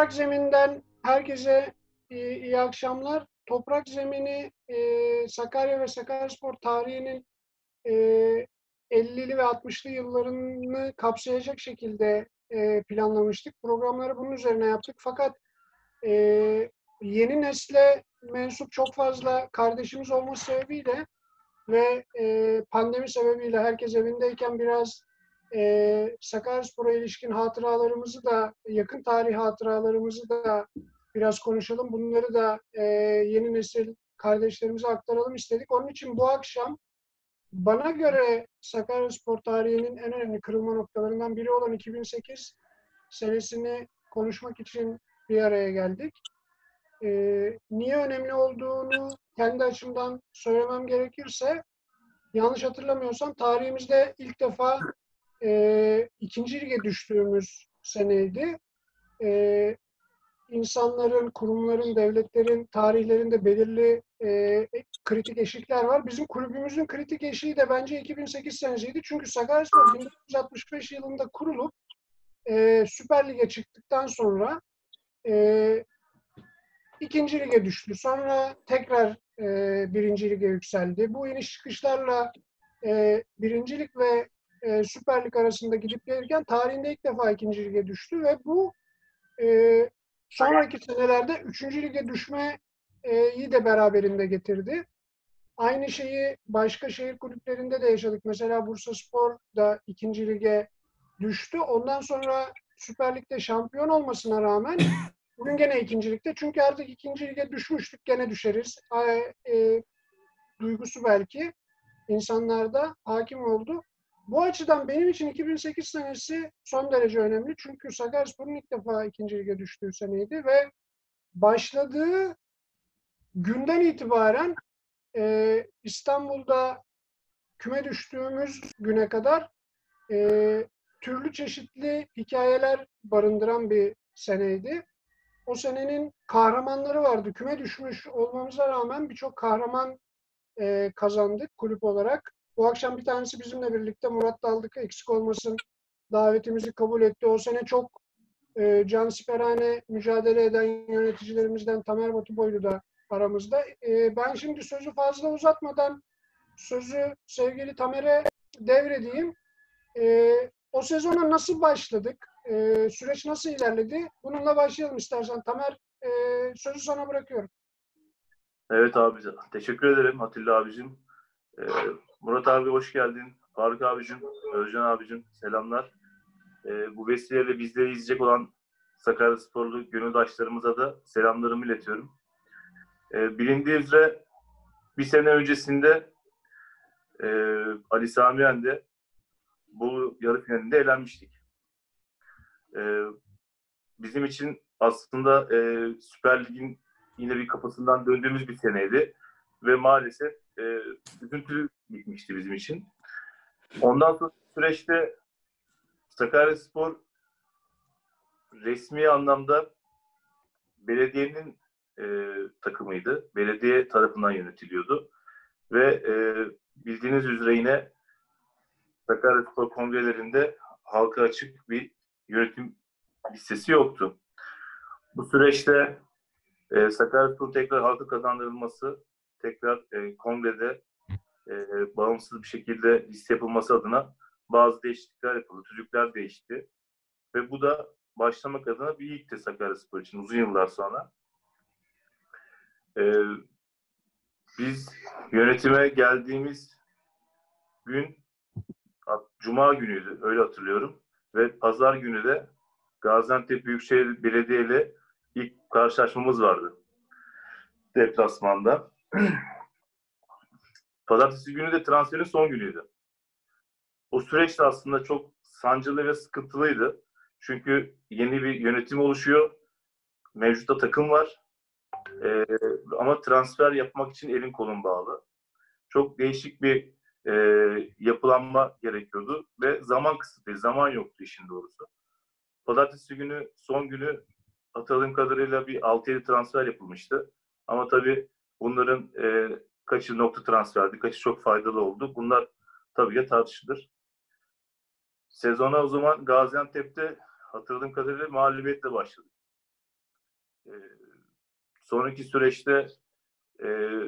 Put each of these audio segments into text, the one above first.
Toprak Zemin'den herkese iyi, iyi akşamlar. Toprak Zemini e, Sakarya ve Sakaryaspor tarihinin e, 50'li ve 60'lı yıllarını kapsayacak şekilde e, planlamıştık. Programları bunun üzerine yaptık. Fakat e, yeni nesle mensup çok fazla kardeşimiz olması sebebiyle ve e, pandemi sebebiyle herkes evindeyken biraz e, Sakaryaspor'a ilişkin hatıralarımızı da, yakın tarih hatıralarımızı da biraz konuşalım. Bunları da e, yeni nesil kardeşlerimize aktaralım istedik. Onun için bu akşam bana göre Sakaryaspor tarihinin en önemli kırılma noktalarından biri olan 2008 senesini konuşmak için bir araya geldik. Ee, niye önemli olduğunu kendi açımdan söylemem gerekirse yanlış hatırlamıyorsam tarihimizde ilk defa e, ikinci lige düştüğümüz seneydi. E, insanların, kurumların, devletlerin tarihlerinde belirli e, kritik eşikler var. Bizim kulübümüzün kritik eşiği de bence 2008 senesiydi. Çünkü Sakaryaspor 1965 yılında kurulup e, Süper Lig'e çıktıktan sonra e, ikinci lige düştü. Sonra tekrar e, birinci lige yükseldi. Bu iniş çıkışlarla e, birincilik ve e, Süper Lig arasında gidip gelirken tarihinde ilk defa ikinci lige düştü ve bu e, sonraki senelerde üçüncü lige düşmeyi de beraberinde getirdi. Aynı şeyi başka şehir kulüplerinde de yaşadık. Mesela Bursa Spor da ikinci lige düştü. Ondan sonra Süper Lig'de şampiyon olmasına rağmen bugün gene ikincilikte. Çünkü artık ikinci lige düşmüştük. Gene düşeriz. E, e, duygusu belki insanlarda hakim oldu. Bu açıdan benim için 2008 senesi son derece önemli. Çünkü Sakaryaspor'un ilk defa ikinci lige düştüğü seneydi ve başladığı günden itibaren e, İstanbul'da küme düştüğümüz güne kadar e, türlü çeşitli hikayeler barındıran bir seneydi. O senenin kahramanları vardı. Küme düşmüş olmamıza rağmen birçok kahraman e, kazandık kulüp olarak. Bu akşam bir tanesi bizimle birlikte Murat Daldık eksik olmasın davetimizi kabul etti. O sene çok e, cansiperhane mücadele eden yöneticilerimizden Tamer Batu Boylu da aramızda. E, ben şimdi sözü fazla uzatmadan sözü sevgili Tamer'e devredeyim. E, o sezona nasıl başladık? E, süreç nasıl ilerledi? Bununla başlayalım istersen. Tamer e, sözü sana bırakıyorum. Evet abi. Teşekkür ederim Atilla abicim. Ee, Murat abi hoş geldin. Faruk abicim, Özcan abicim selamlar. Ee, bu vesileyle bizleri izleyecek olan Sakarya Sporlu gönüldaşlarımıza da selamlarımı iletiyorum. Ee, bilindiği üzere bir sene öncesinde e, Ali Sami Yen'de bu yarı finalinde elenmiştik. Ee, bizim için aslında e, Süper Lig'in yine bir kapısından döndüğümüz bir seneydi ve maalesef e, üzüntülü bitmişti bizim için. Ondan sonra süreçte Sakaryaspor resmi anlamda belediyenin e, takımıydı. Belediye tarafından yönetiliyordu. Ve e, bildiğiniz üzere yine Sakaryaspor kongrelerinde halka açık bir yönetim listesi yoktu. Bu süreçte e, Sakaryaspor tekrar halka kazandırılması tekrar e, kongrede e, bağımsız bir şekilde liste yapılması adına bazı değişiklikler yapıldı. Tüzükler değişti. Ve bu da başlamak adına bir ilkti Sakaryaspor için uzun yıllar sonra. E, biz yönetime geldiğimiz gün Cuma günüydü öyle hatırlıyorum. Ve pazar günü de Gaziantep Büyükşehir Belediye ile ilk karşılaşmamız vardı. Deplasmanda. Pazartesi günü de transferin son günüydü. O süreç de aslında çok sancılı ve sıkıntılıydı. Çünkü yeni bir yönetim oluşuyor. Mevcutta takım var. Ee, ama transfer yapmak için elin kolun bağlı. Çok değişik bir e, yapılanma gerekiyordu ve zaman kısıtlı, zaman yoktu işin doğrusu. Pazartesi günü, son günü hatırladığım kadarıyla bir 6-7 transfer yapılmıştı. Ama tabii bunların e, kaçı nokta transferdi, kaçı çok faydalı oldu. Bunlar tabii ki tartışılır. Sezona o zaman Gaziantep'te hatırladığım kadarıyla mağlubiyetle başladık. E, sonraki süreçte e,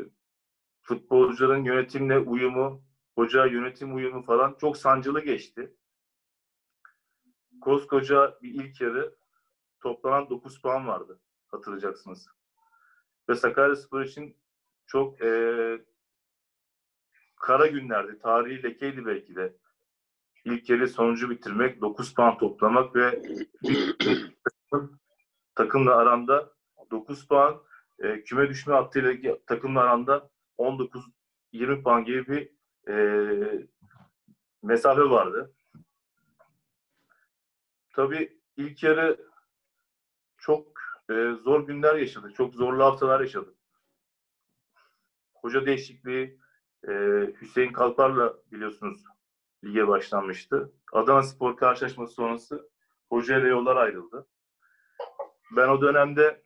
futbolcuların yönetimle uyumu, hoca yönetim uyumu falan çok sancılı geçti. Koskoca bir ilk yarı toplanan 9 puan vardı hatırlayacaksınız. Ve Sakaryaspor için çok e, kara günlerdi. Tarihi lekeydi belki de. İlk yarı sonucu bitirmek, 9 puan toplamak ve takımla aranda 9 puan e, küme düşme hattıyla takımla aranda 19-20 puan gibi bir e, mesafe vardı. Tabii ilk yarı çok e, zor günler yaşadık. Çok zorlu haftalar yaşadık. Hoca değişikliği e, Hüseyin Kalpar'la biliyorsunuz lige başlanmıştı. Adana Spor karşılaşması sonrası hoca ile yollar ayrıldı. Ben o dönemde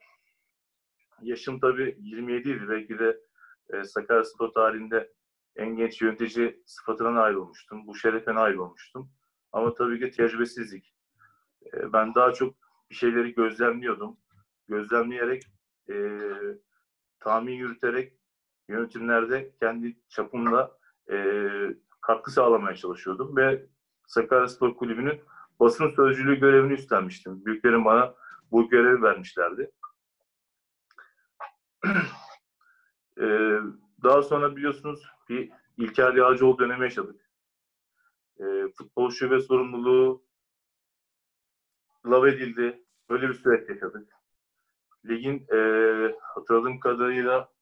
yaşım tabii 27 idi. Belki de e, Sakaryaspor tarihinde en genç yönetici sıfatına nail olmuştum. Bu şerefe nail olmuştum. Ama tabii ki tecrübesizlik. E, ben daha çok bir şeyleri gözlemliyordum. Gözlemleyerek, e, tahmin yürüterek yönetimlerde kendi çapımda e, katkı sağlamaya çalışıyordum ve Sakaryaspor Kulübü'nün basın sözcülüğü görevini üstlenmiştim. Büyüklerim bana bu görevi vermişlerdi. ee, daha sonra biliyorsunuz bir İlker Yağcıoğlu dönemi yaşadık. Ee, futbol şube sorumluluğu lav edildi. Böyle bir süreç yaşadık. Ligin e, hatırladığım kadarıyla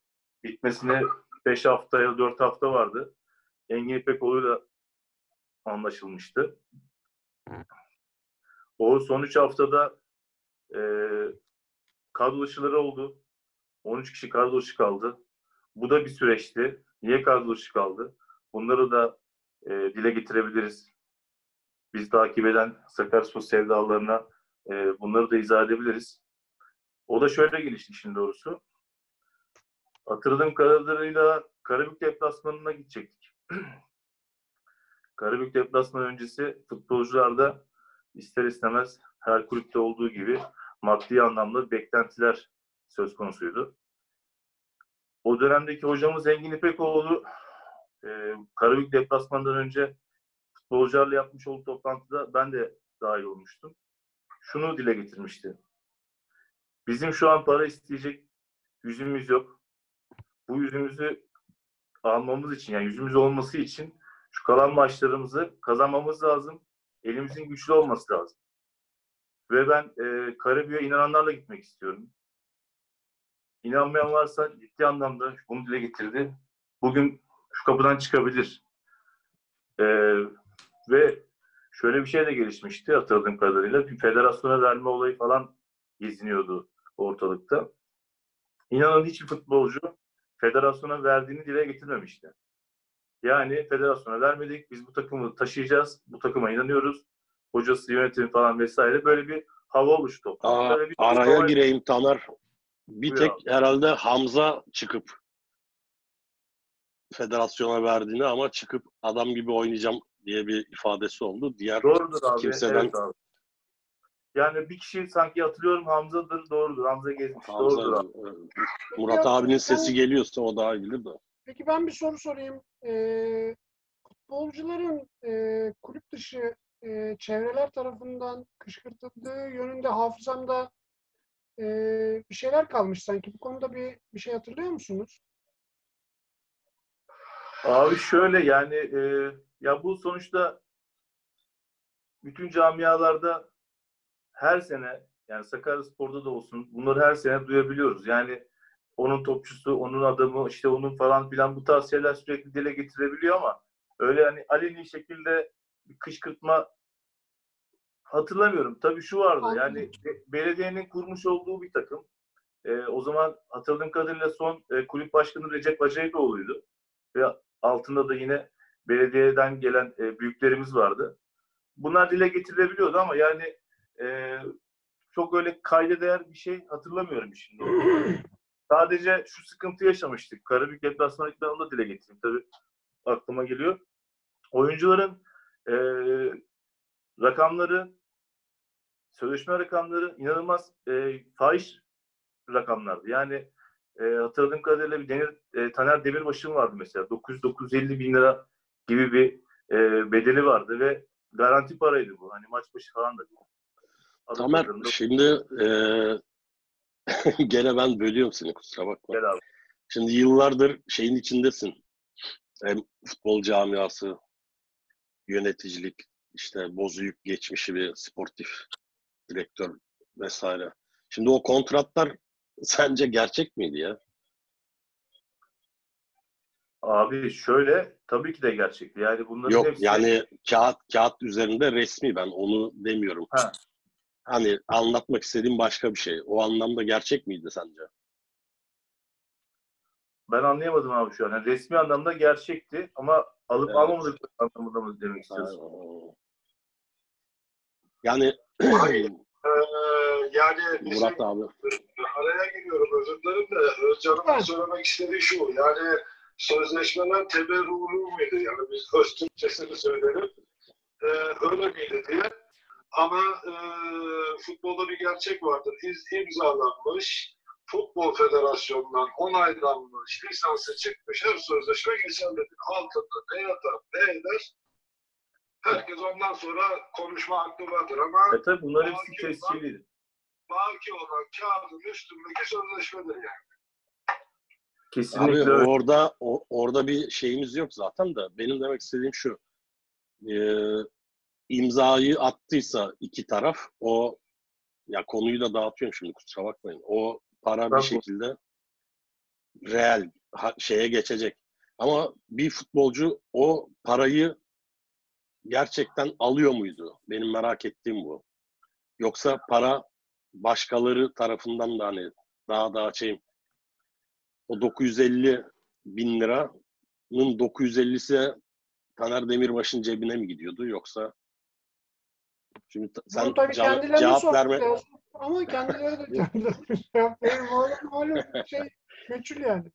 bitmesine 5 hafta ya 4 hafta vardı. Engin İpekoğlu'yla anlaşılmıştı. O son 3 haftada e, kadro dışıları oldu. 13 kişi kadro dışı kaldı. Bu da bir süreçti. Niye kadro dışı kaldı? Bunları da e, dile getirebiliriz. Biz takip eden Sakaryaspor sevdalarına e, bunları da izah edebiliriz. O da şöyle gelişti işin doğrusu. Hatırladığım kadarıyla Karabük deplasmanına gidecektik. Karabük deplasman öncesi futbolcularda ister istemez her kulüpte olduğu gibi maddi anlamda beklentiler söz konusuydu. O dönemdeki hocamız Engin İpekoğlu e, Karabük deplasmandan önce futbolcularla yapmış olduğu toplantıda ben de dahil olmuştum. Şunu dile getirmişti. Bizim şu an para isteyecek yüzümüz yok. Bu yüzümüzü almamız için yani yüzümüz olması için şu kalan maçlarımızı kazanmamız lazım. Elimizin güçlü olması lazım. Ve ben e, Karabük'e inananlarla gitmek istiyorum. İnanmayan varsa ciddi anlamda bunu dile getirdi. Bugün şu kapıdan çıkabilir. E, ve şöyle bir şey de gelişmişti hatırladığım kadarıyla. Bir federasyona verme olayı falan geziniyordu ortalıkta. İnanın hiçbir futbolcu federasyona verdiğini dile getirmemişti. Yani federasyona vermedik, biz bu takımı taşıyacağız, bu takıma inanıyoruz. Hocası, yönetimi falan vesaire böyle bir hava oluştu. Aa, bir araya hava- gireyim Taner. Bir Buyur tek abi. herhalde Hamza çıkıp federasyona verdiğini ama çıkıp adam gibi oynayacağım diye bir ifadesi oldu. Diğer Doğrudur abi. Kimseden- Evet abi. Yani bir kişi sanki hatırlıyorum Hamza'dır, doğrudur. Hamza gezmiş, Hamza, doğrudur abi. Murat abinin sesi geliyorsa o daha iyi bilir de. Peki ben bir soru sorayım. Ee, futbolcuların e, kulüp dışı e, çevreler tarafından kışkırtıldığı yönünde hafızamda e, bir şeyler kalmış sanki. Bu konuda bir bir şey hatırlıyor musunuz? Abi şöyle yani e, ya bu sonuçta bütün camialarda her sene yani Sakaryaspor'da da olsun bunları her sene duyabiliyoruz. Yani onun topçusu, onun adamı, işte onun falan filan bu tarz şeyler sürekli dile getirebiliyor ama öyle hani aleni şekilde bir kışkırtma hatırlamıyorum. Tabii şu vardı Anladım. yani be- belediyenin kurmuş olduğu bir takım. E, o zaman hatırladığım kadarıyla son e, kulüp başkanı Recep Acayitoğlu'ydu. Ve altında da yine belediyeden gelen e, büyüklerimiz vardı. Bunlar dile getirilebiliyordu ama yani e, çok öyle kayda değer bir şey hatırlamıyorum şimdi. Sadece şu sıkıntı yaşamıştık. Karabük deplasmanı ben onu da dile getireyim. Tabii aklıma geliyor. Oyuncuların e, rakamları, sözleşme rakamları inanılmaz e, fahiş rakamlardı. Yani e, hatırladığım kadarıyla bir Demir, e, Taner Demirbaş'ın vardı mesela. 900-950 bin lira gibi bir e, bedeli vardı ve garanti paraydı bu. Hani maç başı falan da. Adı Tamer şimdi eee gene ben bölüyorum seni kusura bakma. Gel abi. Şimdi yıllardır şeyin içindesin. Hem futbol camiası, yöneticilik, işte bozuyuk geçmişi bir sportif direktör vesaire. Şimdi o kontratlar sence gerçek miydi ya? Abi şöyle tabii ki de gerçekti. Yani bunların Yok hepsi yani kağıt kağıt üzerinde resmi ben onu demiyorum. Ha. Hani anlatmak istediğim başka bir şey. O anlamda gerçek miydi sence? ben anlayamadım abi şu an. Yani resmi anlamda gerçekti ama alıp Evet. almamadık anlamında mı demek istiyorsun? Yani. Ee, yani bizim Murat abi. araya giriyorum özür dilerim de Özcan'ın Evet. söylemek istediği şu yani sözleşmeler teberrulu muydu yani biz öz Türkçesini söyleyelim ee, öyle miydi diye ama e, futbolda bir gerçek vardır İz, imzalanmış Futbol Federasyonu'ndan onaylanmış lisansı çıkmış her sözleşme geçerlidir altında ne yatar ne eder herkes ondan sonra konuşma hakkı vardır ama E tabii bunların hepsi tescilliydi. baki olan kağıdın üstündeki sözleşmedir yani. Kesinlikle Abi öyle. orada o- orada bir şeyimiz yok zaten de benim demek istediğim şu. Ee, imzayı attıysa iki taraf o ya konuyu da dağıtıyorum şimdi kusura bakmayın. O para bir şekilde reel ha- şeye geçecek. Ama bir futbolcu o parayı gerçekten alıyor muydu? Benim merak ettiğim bu. Yoksa para başkaları tarafından da hani daha daha şey o 950 bin liranın 950'si Taner Demirbaş'ın cebine mi gidiyordu yoksa şimdi ta- sen Bunu tabii ceva- kendilerine cevap verme lazım. Ama kendileri de kendilerine cevap verir. Malum, malum şey meçhul yani.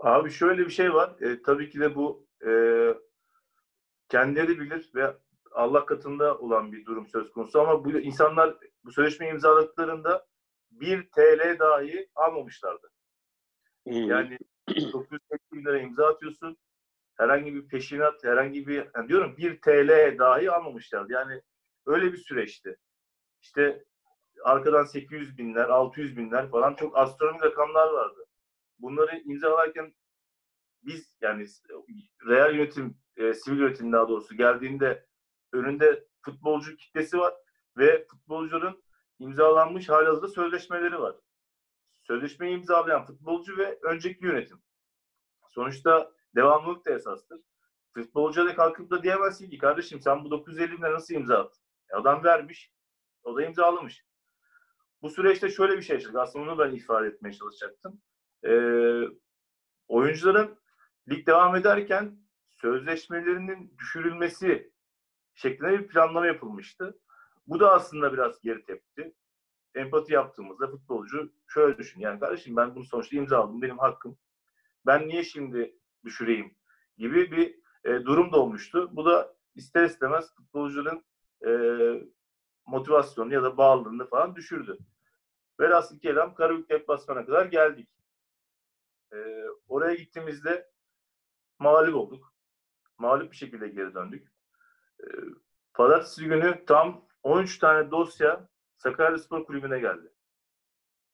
Abi şöyle bir şey var. E, tabii ki de bu e, kendileri bilir ve Allah katında olan bir durum söz konusu ama bu insanlar bu sözleşmeyi imzaladıklarında 1 TL dahi almamışlardı. Hmm. Yani 980 bin lira imza atıyorsun. Herhangi bir peşinat, herhangi bir yani diyorum 1 TL dahi almamışlardı. Yani öyle bir süreçti. İşte arkadan 800 binler, 600 binler falan çok astronomik rakamlar vardı. Bunları imzalarken biz yani real yönetim, e, sivil yönetim daha doğrusu geldiğinde önünde futbolcu kitlesi var ve futbolcuların imzalanmış halihazırda sözleşmeleri var. Sözleşmeyi imzalayan futbolcu ve önceki yönetim. Sonuçta devamlılık da esastır. Futbolcuya da kalkıp da diyemezsin ki kardeşim sen bu 950 bine nasıl imza attın? E adam vermiş, o da imzalamış. Bu süreçte şöyle bir şey yaşadık. Aslında onu ben ifade etmeye çalışacaktım. Ee, oyuncuların lig devam ederken sözleşmelerinin düşürülmesi şeklinde bir planlama yapılmıştı. Bu da aslında biraz geri tepti. Empati yaptığımızda futbolcu şöyle düşün. Yani kardeşim ben bunu sonuçta imzaladım. Benim hakkım. Ben niye şimdi düşüreyim gibi bir e, durum da olmuştu. Bu da ister istemez futbolcuların e, motivasyonu ya da bağlılığını falan düşürdü. Velhasıl kelam Karabük deplasmana kadar geldik. E, oraya gittiğimizde mağlup olduk. Mağlup bir şekilde geri döndük. E, Pazartesi günü tam 13 tane dosya Sakaryaspor Kulübü'ne geldi.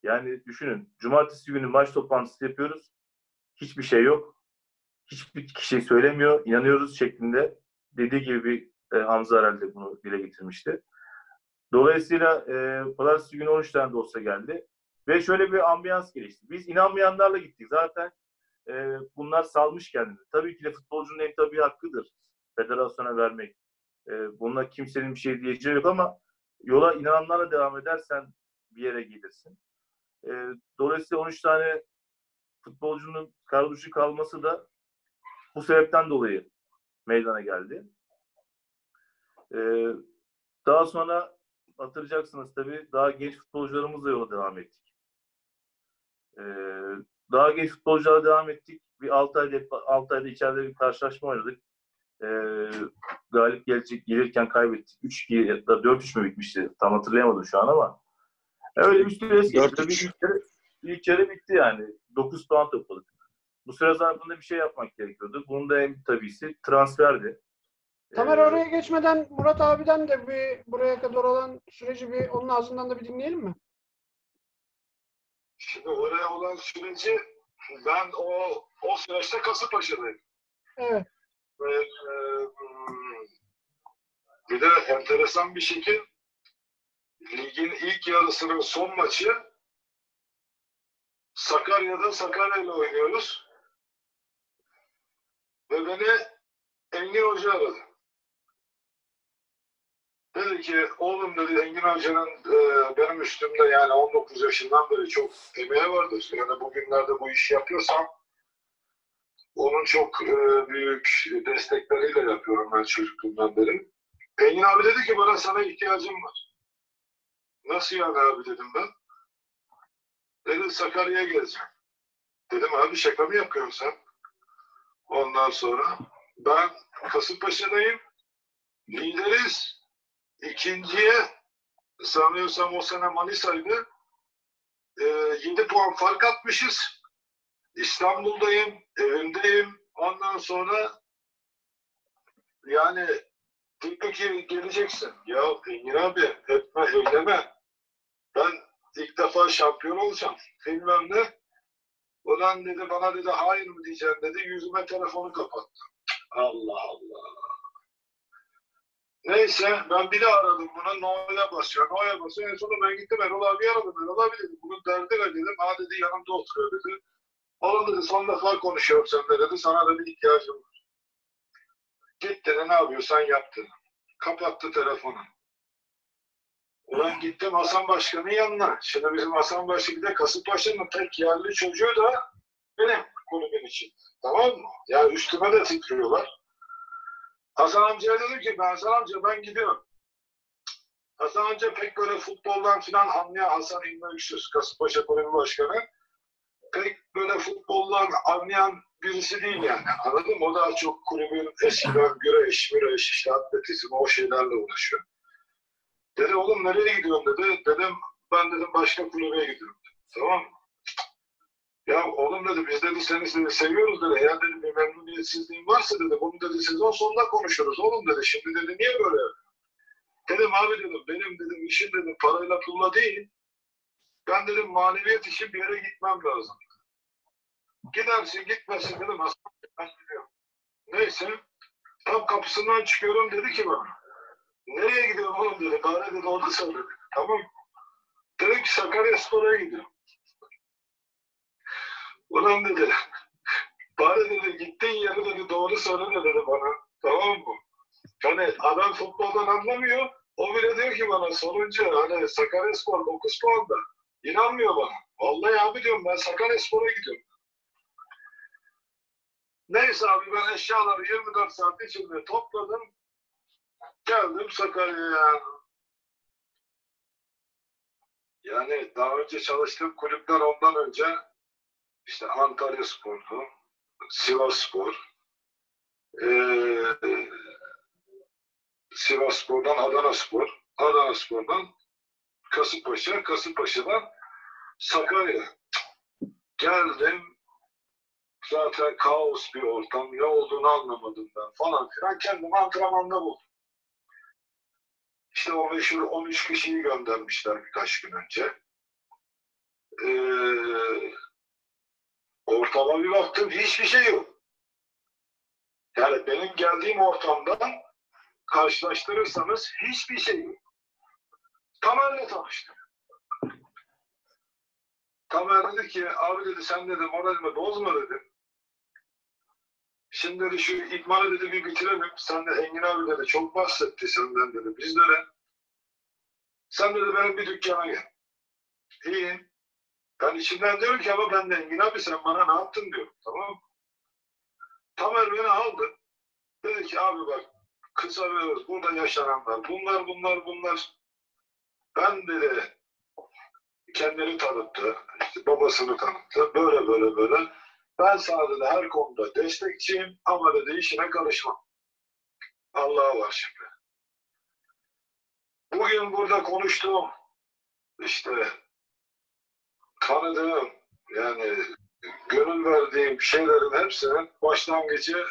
Yani düşünün, cumartesi günü maç toplantısı yapıyoruz. Hiçbir şey yok. Hiçbir kişi söylemiyor, inanıyoruz şeklinde. Dediği gibi bir e, Hamza herhalde bunu dile getirmişti. Dolayısıyla e, pazartesi günü 13 tane dosya geldi. Ve şöyle bir ambiyans gelişti. Biz inanmayanlarla gittik. Zaten e, bunlar salmış kendini. Tabii ki de futbolcunun en tabii hakkıdır. Federasyona vermek. E, bununla kimsenin bir şey diyeceği yok ama yola inananlarla devam edersen bir yere gelirsin. E, dolayısıyla 13 tane futbolcunun kadrosu kalması da bu sebepten dolayı meydana geldi. E, daha sonra hatırlayacaksınız tabii daha genç futbolcularımızla yola devam ettik. E, daha genç futbolcularla devam ettik. Bir 6 ayda, 6 ayda içeride bir karşılaşma oynadık. E, galip gelecek gelirken kaybettik. 3-2 ya da 4-3 mü bitmişti? Tam hatırlayamadım şu an ama Öyle bir ilk yarı, ilk yarı bitti yani. 9 puan topladık. Bu süre zarfında bir şey yapmak gerekiyordu. Bunun da en tabisi transferdi. Tamer Ee, oraya geçmeden Murat abiden de bir buraya kadar olan süreci bir onun ağzından da bir dinleyelim mi? Şimdi oraya olan süreci ben o o süreçte Kasımpaşa'dayım. Evet. Ve, e, bir de enteresan bir şekil ligin ilk yarısının son maçı Sakarya'da Sakarya ile oynuyoruz. Ve beni Engin Hoca aradı. Dedi ki oğlum dedi Engin Hoca'nın e, benim üstümde yani 19 yaşından beri çok emeği vardır. Yani bugünlerde bu işi yapıyorsam onun çok e, büyük destekleriyle yapıyorum ben çocukluğumdan beri. Engin abi dedi ki bana sana ihtiyacım var. Nasıl yani abi dedim ben. Dedi Sakarya'ya geleceğim. Dedim abi şaka mı yapıyorsun sen? Ondan sonra ben Kasımpaşa'dayım. Lideriz. İkinciye sanıyorsam o sene Manisa'ydı. Ee, 7 puan fark atmışız. İstanbul'dayım, evimdeyim. Ondan sonra yani diyor ki geleceksin. Ya Engin abi etme, eyleme. Ben ilk defa şampiyon olacağım. Bilmem ne. Ulan dedi bana dedi hayır mı diyeceğim dedi. Yüzüme telefonu kapattı. Allah Allah. Neyse ben bir de aradım buna No'ya basıyor. No'ya basıyor. En sonunda ben gittim Erol abi aradım. Erol abi dedi bunun derdi ne dedim. Ha dedi yanımda oturuyor dedi. Oğlum dedi son defa konuşuyorum seninle dedi. Sana da bir ihtiyacım var. Git dedi ne yapıyorsan yap dedi. Kapattı telefonu. Ulan gittim Hasan Başkan'ın yanına. Şimdi bizim Hasan Başkan bir de Kasımpaşa'nın tek yerli çocuğu da benim kulübün için. Tamam mı? Yani üstüme de titriyorlar. Hasan amcaya dedim ki ben Hasan amca ben gidiyorum. Hasan amca pek böyle futboldan filan anlayan Hasan İlmi Öksüz, Kasımpaşa Kulübü Başkanı. Pek böyle futboldan anlayan birisi değil yani. Anladın mı? O daha çok kulübün eskiden güreş, müreş, işte atletizm o şeylerle uğraşıyor. Dedi oğlum nereye gidiyorsun dedi. Dedim ben dedim başka kulübe gidiyorum. Tamam? Ya oğlum dedi biz dedi seni dedi, seviyoruz dedi. Eğer dedi bir memnuniyetsizliğin varsa dedi bunu dedi sezon sonunda konuşuruz oğlum dedi. Şimdi dedi niye böyle? Dedim abi dedim benim dedim işim dedim parayla pulla değil. Ben dedim maneviyat için bir yere gitmem lazım. Gidersin gitmesin dedim aslında. Neyse tam kapısından çıkıyorum dedi ki bana. Nereye gidiyorum oğlum dedi. Bana dedi sor dedi. Tamam. Dedim ki Sakarya Spor'a gidiyorum. Ulan dedi. Bari dedi gittiğin yeri dedi doğru söyle dedi bana. Tamam mı? Hani adam futboldan anlamıyor. O bile diyor ki bana sorunca hani Sakarya Spor 9 puanda. İnanmıyor bana. Vallahi abi diyorum ben Sakarya Spor'a gidiyorum. Neyse abi ben eşyaları 24 saat içinde topladım. Geldim Sakarya'ya. Yani daha önce çalıştığım kulüpler ondan önce işte Antalya Spor'du, Sivas Spor, ee, Sivas Spor'dan Adana Spor, Adana Spor'dan Kasımpaşa, Kasımpaşa'dan Sakarya. Geldim, zaten kaos bir ortam, ne olduğunu anlamadım ben falan filan. Kendimi antrenmanda buldum. İşte o meşhur 13 kişiyi göndermişler birkaç gün önce. Ee, ortama bir baktım hiçbir şey yok. Yani benim geldiğim ortamdan karşılaştırırsanız hiçbir şey yok. Tamer'le tanıştım. Tamer dedi ki abi dedi sen dedi moralimi bozma dedi. Şimdi dedi şu idmanı dedi bir bitirelim. Sen de Engin abi dedi çok bahsetti senden dedi bizlere. Sen dedi benim bir dükkana gel. İyi. Ben içimden diyorum ki ama ben de Engin abi sen bana ne yaptın diyorum. Tamam mı? Tamer beni aldı. Dedi ki abi bak kısa ve öz burada yaşananlar bunlar bunlar bunlar. Ben dedi kendini tanıttı. işte babasını tanıttı. Böyle böyle böyle. Ben sana dedi her konuda destekçiyim ama dedi işine karışmam. Allah'a var şimdi. Bugün burada konuştuğum işte tanıdığım yani gönül verdiğim şeylerin hepsinin başlangıcı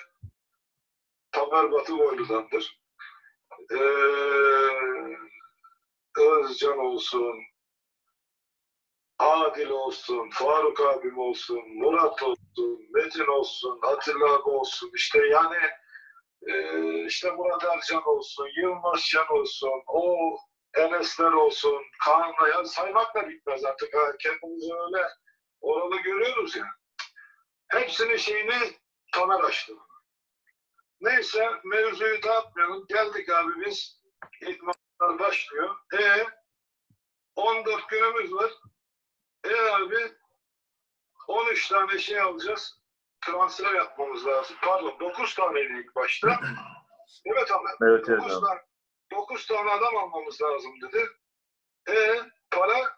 Tamer Batıboylu'dandır. Ee, Özcan olsun, Adil olsun, Faruk abim olsun, Murat olsun, Metin olsun, Atilla abi olsun, işte yani e, işte Murat Ercan olsun, Yılmaz Şen olsun, o Enesler olsun, Kaan'la ya saymakla bitmez artık. Ha, kendimizi öyle oralı görüyoruz ya. Hepsinin şeyini Tamer açtı. Neyse mevzuyu dağıtmayalım. Geldik abi biz. İlk maçlar başlıyor. E 14 günümüz var. E abi 13 tane şey alacağız. Transfer yapmamız lazım. Pardon 9 taneydi ilk başta. Evet Tamer. Evet evet 9 abi. tane, 9 tane adam almamız lazım dedi. E para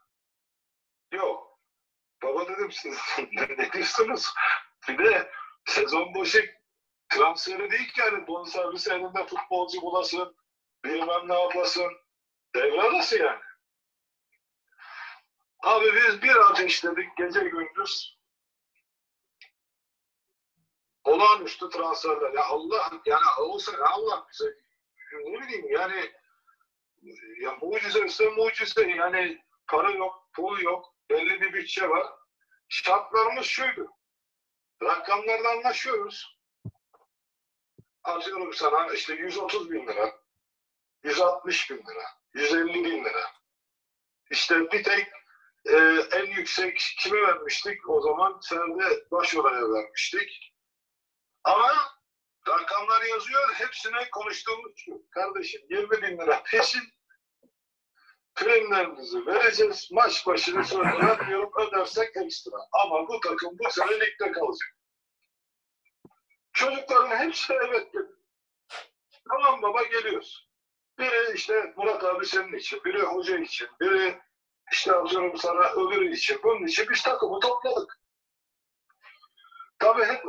yok. Baba dedim siz ne diyorsunuz? Bir de sezon başı transferi değil ki yani bonservis elinde futbolcu bulasın, bilmem ne yapasın. Devre arası yani. Abi biz bir ateşledik gece gündüz. Olağanüstü transferler. Ya Allah yani olsa ya Allah bize ne bileyim yani ya mucize ise mucize yani para yok, pul yok, belli bir bütçe var. Şartlarımız şuydu. Rakamlarla anlaşıyoruz. Atıyorum sana işte 130 bin lira, 160 bin lira, 150 bin lira. İşte bir tek e, en yüksek kime vermiştik? O zaman senede başoraya vermiştik. Ama rakamlar yazıyor. Hepsine konuştuğumuz şu. Kardeşim 20 bin lira peşin primlerimizi vereceğiz. Maç başını sonra diyorum ödersek ekstra. Ama bu takım bu sene ligde kalacak. Çocukların hepsi evet dedi. Tamam baba geliyoruz. Biri işte Murat abi senin için, biri hoca için, biri işte atıyorum sana öbürü için, bunun için biz takımı topladık. Tabii hep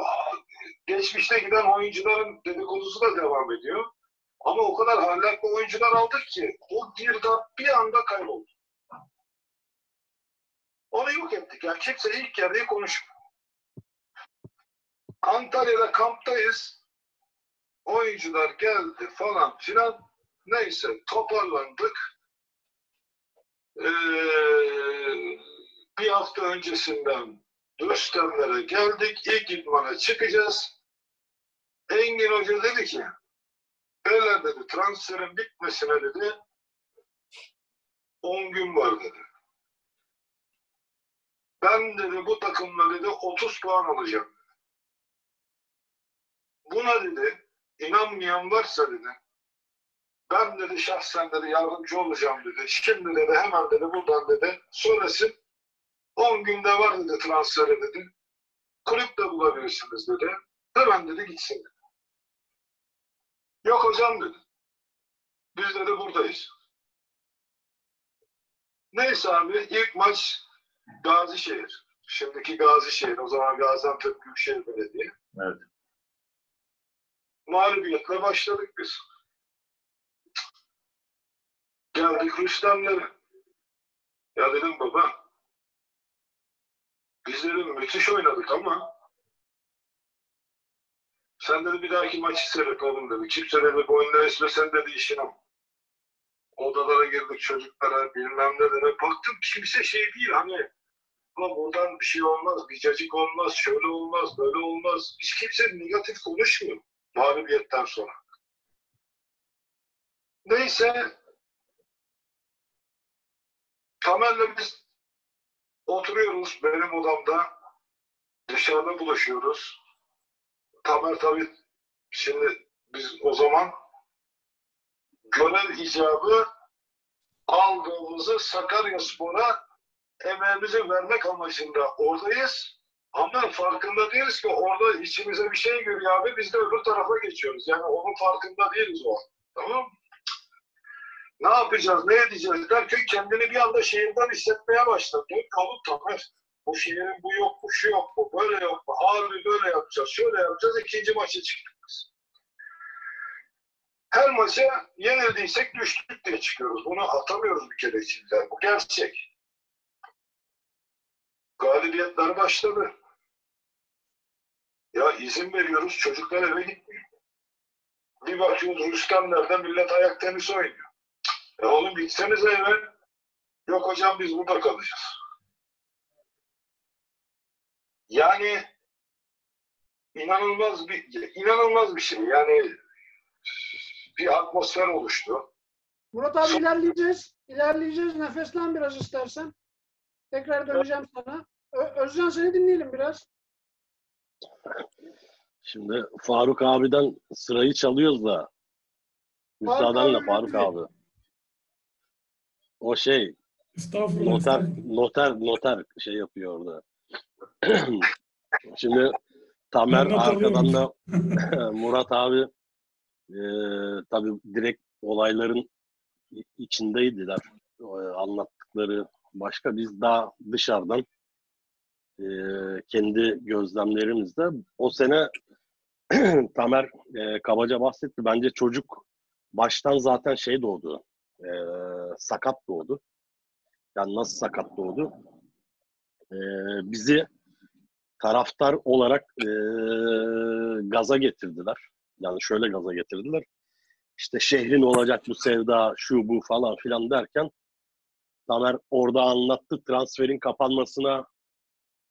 geçmişte giden oyuncuların dedikodusu da devam ediyor. Ama o kadar hallaklı oyuncular aldık ki o girdap bir anda kayboldu. Onu yok ettik. Yani kimse ilk yarıyı konuşmuyor. Antalya'da kamptayız. Oyuncular geldi falan filan. Neyse toparlandık. Ee, bir hafta öncesinden Rüstemlere geldik. İlk idmana çıkacağız. Engin Hoca dedi ki Beyler dedi transferin bitmesine dedi 10 gün var dedi. Ben dedi bu takımla dedi 30 puan alacağım. Buna dedi inanmayan varsa dedi ben dedi şahsen dedi yardımcı olacağım dedi. Şimdi dedi hemen dedi buradan dedi söylesin 10 günde var dedi transferi dedi. Kulüp de bulabilirsiniz dedi. Hemen dedi gitsin dedi. Yok hocam dedi. Biz dedi buradayız. Neyse abi ilk maç Gazişehir. Şimdiki Gazişehir. O zaman Gaziantep Büyükşehir Belediye. Evet. Mağlubiyetle başladık biz. Geldik Rüstemlere. Ya dedim baba biz dedim müthiş oynadık ama sen dedi bir dahaki maçı seyret oğlum dedi. Kimse dedi boynuna esmesen dedi işine. Odalara girdik çocuklara bilmem ne dedi. Baktım kimse şey değil hani ama buradan bir şey olmaz, bir cacık olmaz, şöyle olmaz, böyle olmaz. Hiç kimse negatif konuşmuyor mağlubiyetten sonra. Neyse Tamer'le biz oturuyoruz benim odamda. Dışarıda buluşuyoruz. Tamer tabii şimdi biz o zaman görev icabı aldığımızı Sakaryaspor'a emeğimizi vermek amacında oradayız. Ama farkında değiliz ki orada içimize bir şey giriyor abi biz de öbür tarafa geçiyoruz. Yani onun farkında değiliz o an. Tamam mı? Ne yapacağız, ne edeceğiz derken kendini bir anda şehirden hissetmeye başladı. Diyor ki oğlum Tamer bu şehrin bu yok, bu şu yok, bu böyle yok, bu abi böyle yapacağız, şöyle yapacağız. ikinci maça çıktık biz. Her maça yenildiysek düştük diye çıkıyoruz. Bunu atamıyoruz bir kere içimizden. Bu gerçek. galibiyetler başladı. Ya izin veriyoruz çocuklar eve gitmiyor. Bir bakıyoruz Rüstemler'de millet ayak tenisi oynuyor. E oğlum gitsenize eve. Yok hocam biz burada kalacağız. Yani inanılmaz bir inanılmaz bir şey. Yani bir atmosfer oluştu. Murat abi ilerleyeceğiz. İlerleyeceğiz. Nefeslen biraz istersen. Tekrar döneceğim sana. Ö- Özcan seni dinleyelim biraz. Şimdi Faruk abiden sırayı çalıyoruz da. Müsaadenle Faruk abi. O şey Estağfurullah. noter noter noter şey yapıyor orada. Şimdi Tamer not arkadan da. Murat abi e, tabii direkt olayların içindeydiler. E, anlattıkları başka. Biz daha dışarıdan e, kendi gözlemlerimizde o sene Tamer e, kabaca bahsetti. Bence çocuk baştan zaten şey doğdu. E, sakat doğdu. Yani nasıl sakat doğdu? E, bizi taraftar olarak e, gaza getirdiler. Yani şöyle gaza getirdiler. İşte şehrin olacak bu sevda, şu bu falan filan derken Tamer orada anlattı transferin kapanmasına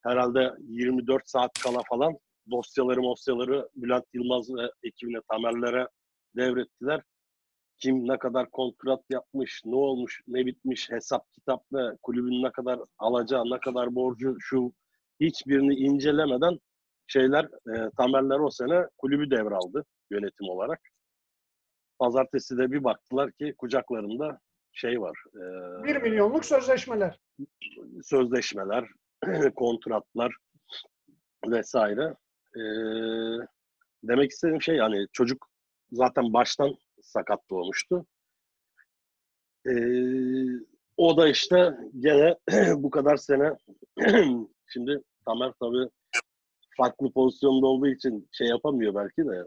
herhalde 24 saat kala falan dosyaları mosyaları Bülent Yılmaz ve ekibine Tamerlere devrettiler. Kim ne kadar kontrat yapmış, ne olmuş, ne bitmiş, hesap kitap ne, kulübün ne kadar alacağı, ne kadar borcu, şu hiçbirini incelemeden şeyler, e, Tamerler o sene kulübü devraldı yönetim olarak. Pazartesi de bir baktılar ki kucaklarında şey var. e, 1 milyonluk sözleşmeler. sözleşmeler, kontratlar vesaire. Ee, demek istediğim şey yani çocuk zaten baştan sakat doğmuştu. Ee, o da işte gene bu kadar sene şimdi Tamer tabii farklı pozisyonda olduğu için şey yapamıyor belki de.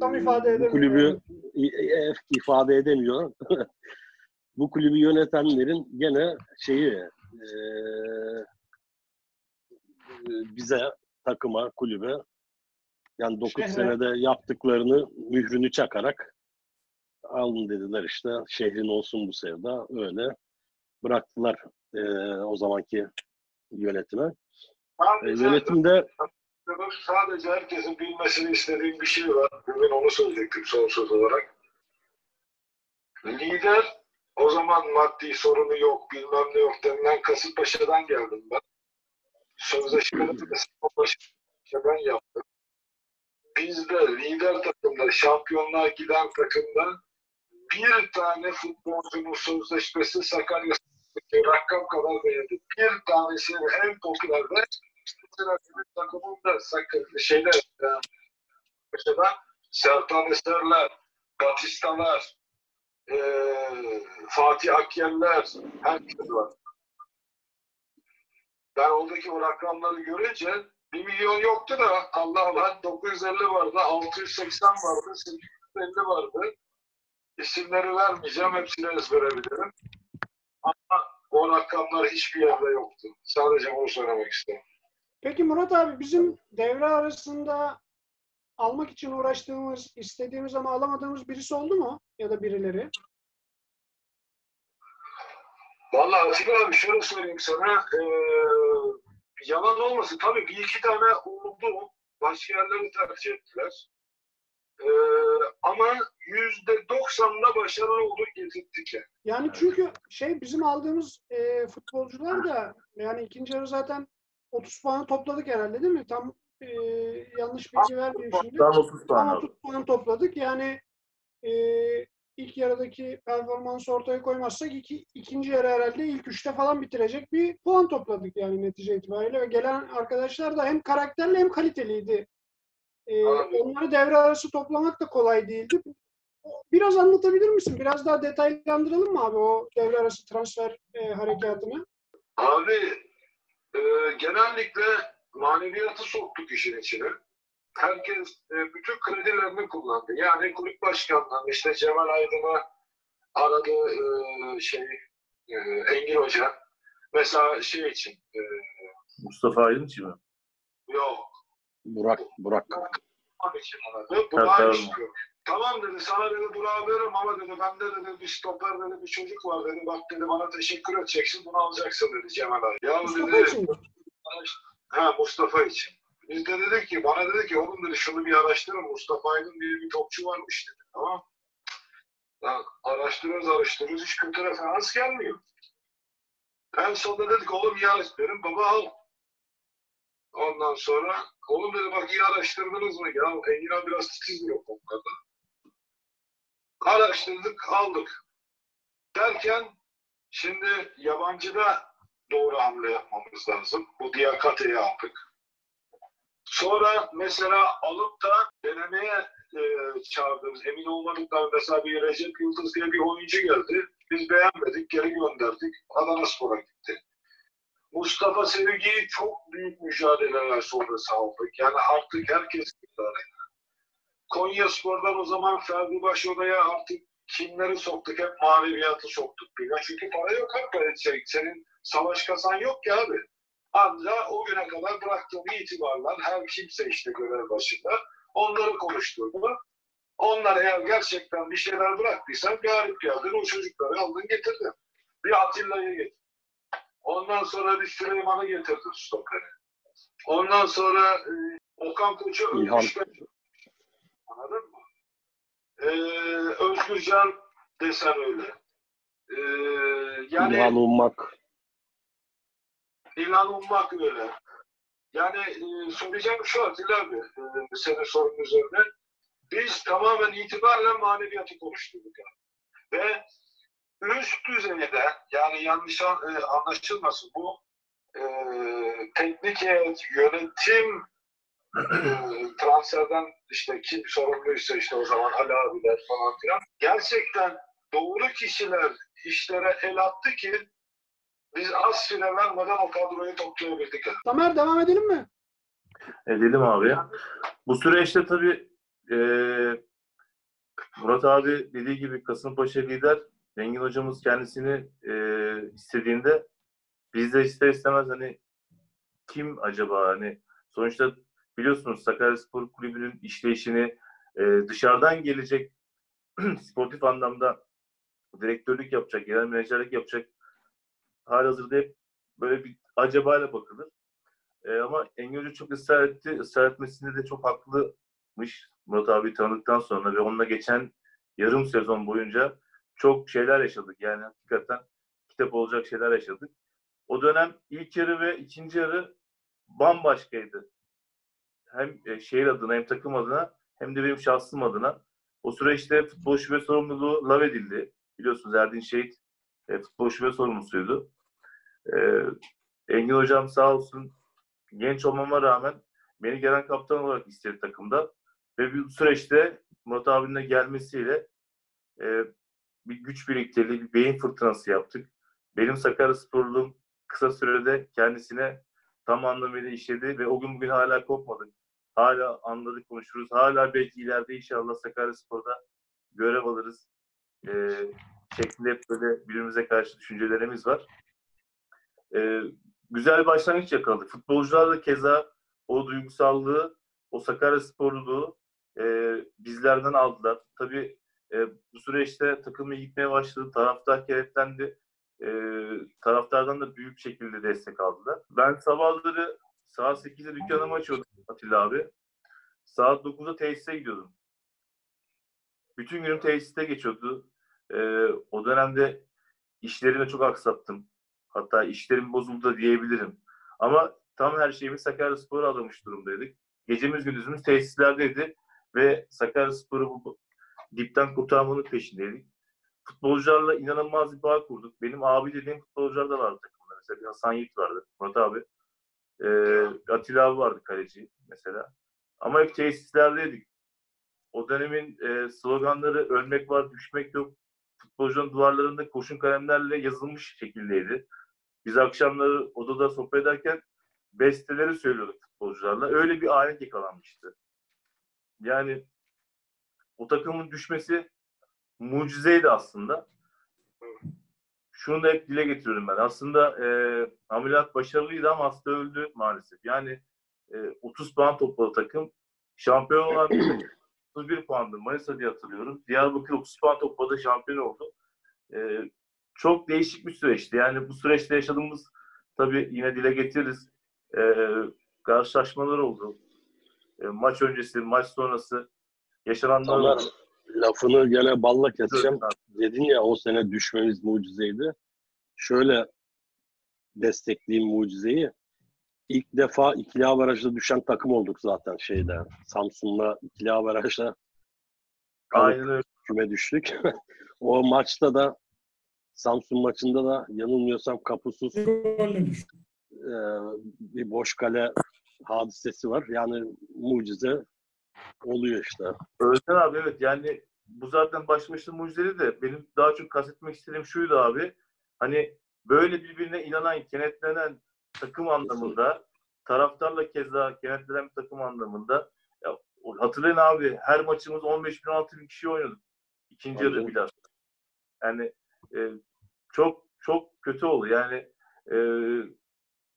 Tam ifade Bu edemiyor. kulübü i- ifade edemiyor. bu kulübü yönetenlerin gene şeyi eee, bize takıma, kulübe yani 9 Şehre. senede yaptıklarını mührünü çakarak alın dediler işte şehrin olsun bu sevda öyle bıraktılar eee, o zamanki yönetime. E, yönetimde sadece herkesin bilmesini istediğim bir şey var. Bugün onu söyleyecektim son söz olarak. Lider o zaman maddi sorunu yok, bilmem ne yok denilen Kasımpaşa'dan geldim ben. Sözleşmeleri Kasımpaşa'dan yaptım. Bizde lider takımda, şampiyonluğa giden takımda bir tane futbolcunun sözleşmesi Sakarya'daki rakam kadar değildi. Bir tanesi en popülerde mesela bizim takımında Sak- şeyde e, mesela Sertan Eserler, Batistalar, e, Fatih Akyemler herkes var. Ben oradaki o rakamları görünce 1 milyon yoktu da Allah Allah 950 vardı, 680 vardı, 850 vardı. İsimleri vermeyeceğim, hepsini ezbere bilirim. Ama o rakamlar hiçbir yerde yoktu. Sadece bunu söylemek istedim. Peki Murat abi bizim devre arasında almak için uğraştığımız, istediğimiz ama alamadığımız birisi oldu mu? Ya da birileri? Vallahi Atilla abi şöyle söyleyeyim sana. eee, yalan olmasın. Tabii bir iki tane oldu. Başka yerleri tercih ettiler. Eee, ama yüzde doksanla başarılı oldu getirttik yani. Yani çünkü şey bizim aldığımız e, futbolcular da yani ikinci yarı zaten 30 puanı topladık herhalde değil mi? Tam e, yanlış bilgi vermeyeyim şimdi. Tam 30 puan Tam aldı. 30 puan topladık. Yani e, ilk yarıdaki performansı ortaya koymazsak iki, ikinci yarı herhalde ilk üçte falan bitirecek bir puan topladık yani netice itibariyle. Ve gelen arkadaşlar da hem karakterli hem kaliteliydi. E, onları devre arası toplamak da kolay değildi. Biraz anlatabilir misin? Biraz daha detaylandıralım mı abi o devre arası transfer e, harekatını? Abi eee, genellikle maneviyatı soktuk işin içine. Herkes e, bütün kredilerini kullandı. Yani kulüp başkanları işte Cemal Aydın'a aradı e, şey e, Engin Hoca. Mesela şey için e, Mustafa Aydın için mi? Yok. Burak, Burak. Burak için aradı. İstiyor. Tamam dedi sana dedi Burak'ı veririm ama dedi bende dedi bir stoper dedi bir çocuk var dedi. Bak dedi bana teşekkür edeceksin bunu alacaksın dedi Cemal abi. Ya Mustafa dedi, için mi? Ha Mustafa için. Biz de dedik ki bana dedi ki oğlum dedi şunu bir araştırın Mustafa Aydın diye bir topçu varmış dedi. Tamam. Ya, araştırıyoruz araştırıyoruz hiç kötü referans gelmiyor. En sonunda dedik oğlum iyi araştırın baba al. Ondan sonra oğlum dedi bak iyi araştırdınız mı? Ya Engin biraz titizmiyor konularda. Araştırdık aldık. Derken şimdi yabancıda doğru hamle yapmamız lazım. Bu Diakate'yi yaptık. Sonra mesela alıp da denemeye e, çağırdığımız, emin olmadıkları mesela bir Recep Yıldız diye bir oyuncu geldi. Biz beğenmedik, geri gönderdik. Adana Spor'a gitti. Mustafa Sevgi'yi çok büyük mücadeleler sonrası aldık. Yani artık herkes idare Konya Spor'dan o zaman Ferdi Başoda'ya artık kimleri soktuk? Hep maneviyatı soktuk. bile. Çünkü para yok hep para edecek. Senin savaş kazan yok ki abi. Anca o güne kadar bıraktığım itibarlar her kimse işte görev başında onları konuşturdu. Onlar eğer gerçekten bir şeyler bıraktıysan galip geldin o çocukları aldın getirdin. Bir Atilla'yı getirdin. Ondan sonra bir Süleyman'ı getirdin stopere. Ondan sonra e, Okan Koç'u ölmüşler. Anladın mı? Ee, Özgürcan desen öyle. Ee, yani İlhan Ummak. İlhan Ummak öyle. Yani e, söyleyeceğim şu Atilla abi, e, senin sorunun üzerine. Biz tamamen itibarla maneviyatı konuştuk. Yani. Ve üst düzeyde, yani yanlış an- e, anlaşılmasın bu, e, teknik heyet, yönetim e, transferden işte kim sorumluysa işte o zaman Ali abiler falan filan. Gerçekten doğru kişiler işlere el attı ki biz az süre vermeden o kadroyu toplayabildik. Tamer devam edelim mi? Edelim abi. Bu süreçte tabii eee Murat abi dediği gibi Kasımpaşa lider Engin hocamız kendisini eee, istediğinde biz de ister istemez hani kim acaba hani sonuçta biliyorsunuz Sakaryaspor Kulübü'nün işleyişini eee, dışarıdan gelecek sportif anlamda direktörlük yapacak, genel menajerlik yapacak halihazırda hep böyle bir acabayla bakılır. Ee, ama Engin Hoca çok ısrar etti. Israr etmesinde de çok haklıymış Murat abi tanıdıktan sonra ve onunla geçen yarım sezon boyunca çok şeyler yaşadık. Yani hakikaten kitap olacak şeyler yaşadık. O dönem ilk yarı ve ikinci yarı bambaşkaydı. Hem e, şehir adına hem takım adına hem de benim şahsım adına. O süreçte futbol şube sorumluluğu lav edildi. Biliyorsunuz Erdin Şehit e, futbol şube sorumlusuydu. E, Engin hocam sağ olsun genç olmama rağmen beni gelen kaptan olarak istedi takımda. Ve bu süreçte Murat abinin de gelmesiyle e, bir güç biriktirdi, bir beyin fırtınası yaptık. Benim Sakaryasporluğum kısa sürede kendisine tam anlamıyla işledi ve o gün bugün hala kopmadık. Hala anladık, konuşuruz. Hala belki ileride inşallah Sakaryaspor'da görev alırız. E, şeklinde hep böyle birbirimize karşı düşüncelerimiz var. E, güzel bir başlangıç yakaladık. Futbolcular da keza o duygusallığı, o Sakaryasporluluğu e, bizlerden aldılar. Tabii e, bu süreçte takım iyi gitmeye başladı. Taraftar kenetlendi. E, taraftardan da büyük şekilde destek aldılar. Ben sabahları saat 8'de dükkanımı açıyordum Atilla abi. Saat 9'da tesise gidiyordum. Bütün günüm tesiste geçiyordu. E, o dönemde işlerimi çok aksattım. Hatta işlerim bozuldu diyebilirim. Ama tam her şeyimi Sakaryaspor'a adamış durumdaydık. Gecemiz gündüzümüz tesislerdeydi ve Sakaryaspor'u bu dipten kurtarmanın peşindeydik. Futbolcularla inanılmaz bir bağ kurduk. Benim abi dediğim futbolcular da vardı takımda. Mesela bir Hasan Yiğit vardı, Murat abi. Ee, Atilla abi vardı kaleci mesela. Ama hep tesislerdeydik. O dönemin e, sloganları ölmek var, düşmek yok. Futbolcunun duvarlarında kurşun kalemlerle yazılmış şekildeydi. Biz akşamları odada sohbet ederken besteleri söylüyorduk futbolcularla. Öyle bir alet yakalanmıştı. Yani o takımın düşmesi mucizeydi aslında. şunu da hep dile getiriyorum ben. Aslında e, ameliyat başarılıydı ama hasta öldü maalesef. Yani e, 30 puan topladı takım. Şampiyon olan 31 puandı Manisa diye hatırlıyorum. Diyarbakır 30 puan topladı şampiyon oldu. E, çok değişik bir süreçti. Yani bu süreçte yaşadığımız tabii yine dile getiririz. E, karşılaşmalar oldu. E, maç öncesi, maç sonrası yaşananlar oldu. lafını gene balla keseceğim. Dedin ya o sene düşmemiz mucizeydi. Şöyle destekleyeyim mucizeyi. İlk defa ikili avarajda düşen takım olduk zaten şeyde. Samsun'la ikili avarajda Aynen öyle. küme düştük. o maçta da Samsun maçında da yanılmıyorsam kapusuz Bir golle düştü. e, bir boş kale hadisesi var. Yani mucize oluyor işte. Özden abi evet yani bu zaten başmışlı mucizeli de benim daha çok kastetmek istediğim şuydu abi. Hani böyle birbirine inanan, kenetlenen takım anlamında taraftarla keza kenetlenen bir takım anlamında ya, hatırlayın abi her maçımız 15 bin 16 bin kişi oynadık. İkinci yarı biraz. Yani e, çok çok kötü oldu. Yani e,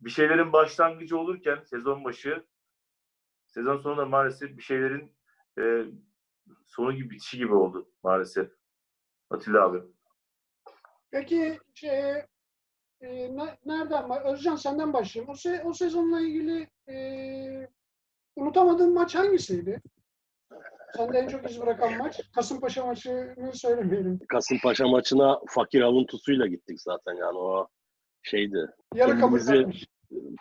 bir şeylerin başlangıcı olurken sezon başı sezon sonunda maalesef bir şeylerin e, sonu gibi bitişi gibi oldu maalesef. Atilla abi. Peki şey, e, ne- nereden Özcan senden başlayayım. O, se- o sezonla ilgili e, unutamadığın maç hangisiydi? Sende en çok iz bırakan maç. Kasımpaşa maçını söylemeyelim. Kasımpaşa maçına fakir avuntusuyla gittik zaten yani o şeydi. Yarı etmiş.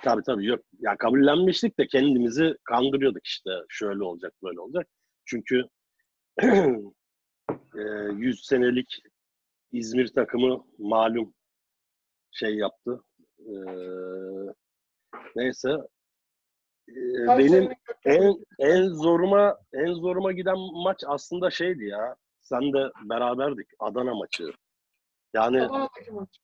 Tabii tabii yok. Ya kabullenmiştik de kendimizi kandırıyorduk işte. Şöyle olacak böyle olacak. Çünkü e, 100 senelik İzmir takımı malum şey yaptı. E, neyse. E, benim en en zoruma en zoruma giden maç aslında şeydi ya. Sen de beraberdik Adana maçı. Yani Adana'daki maç.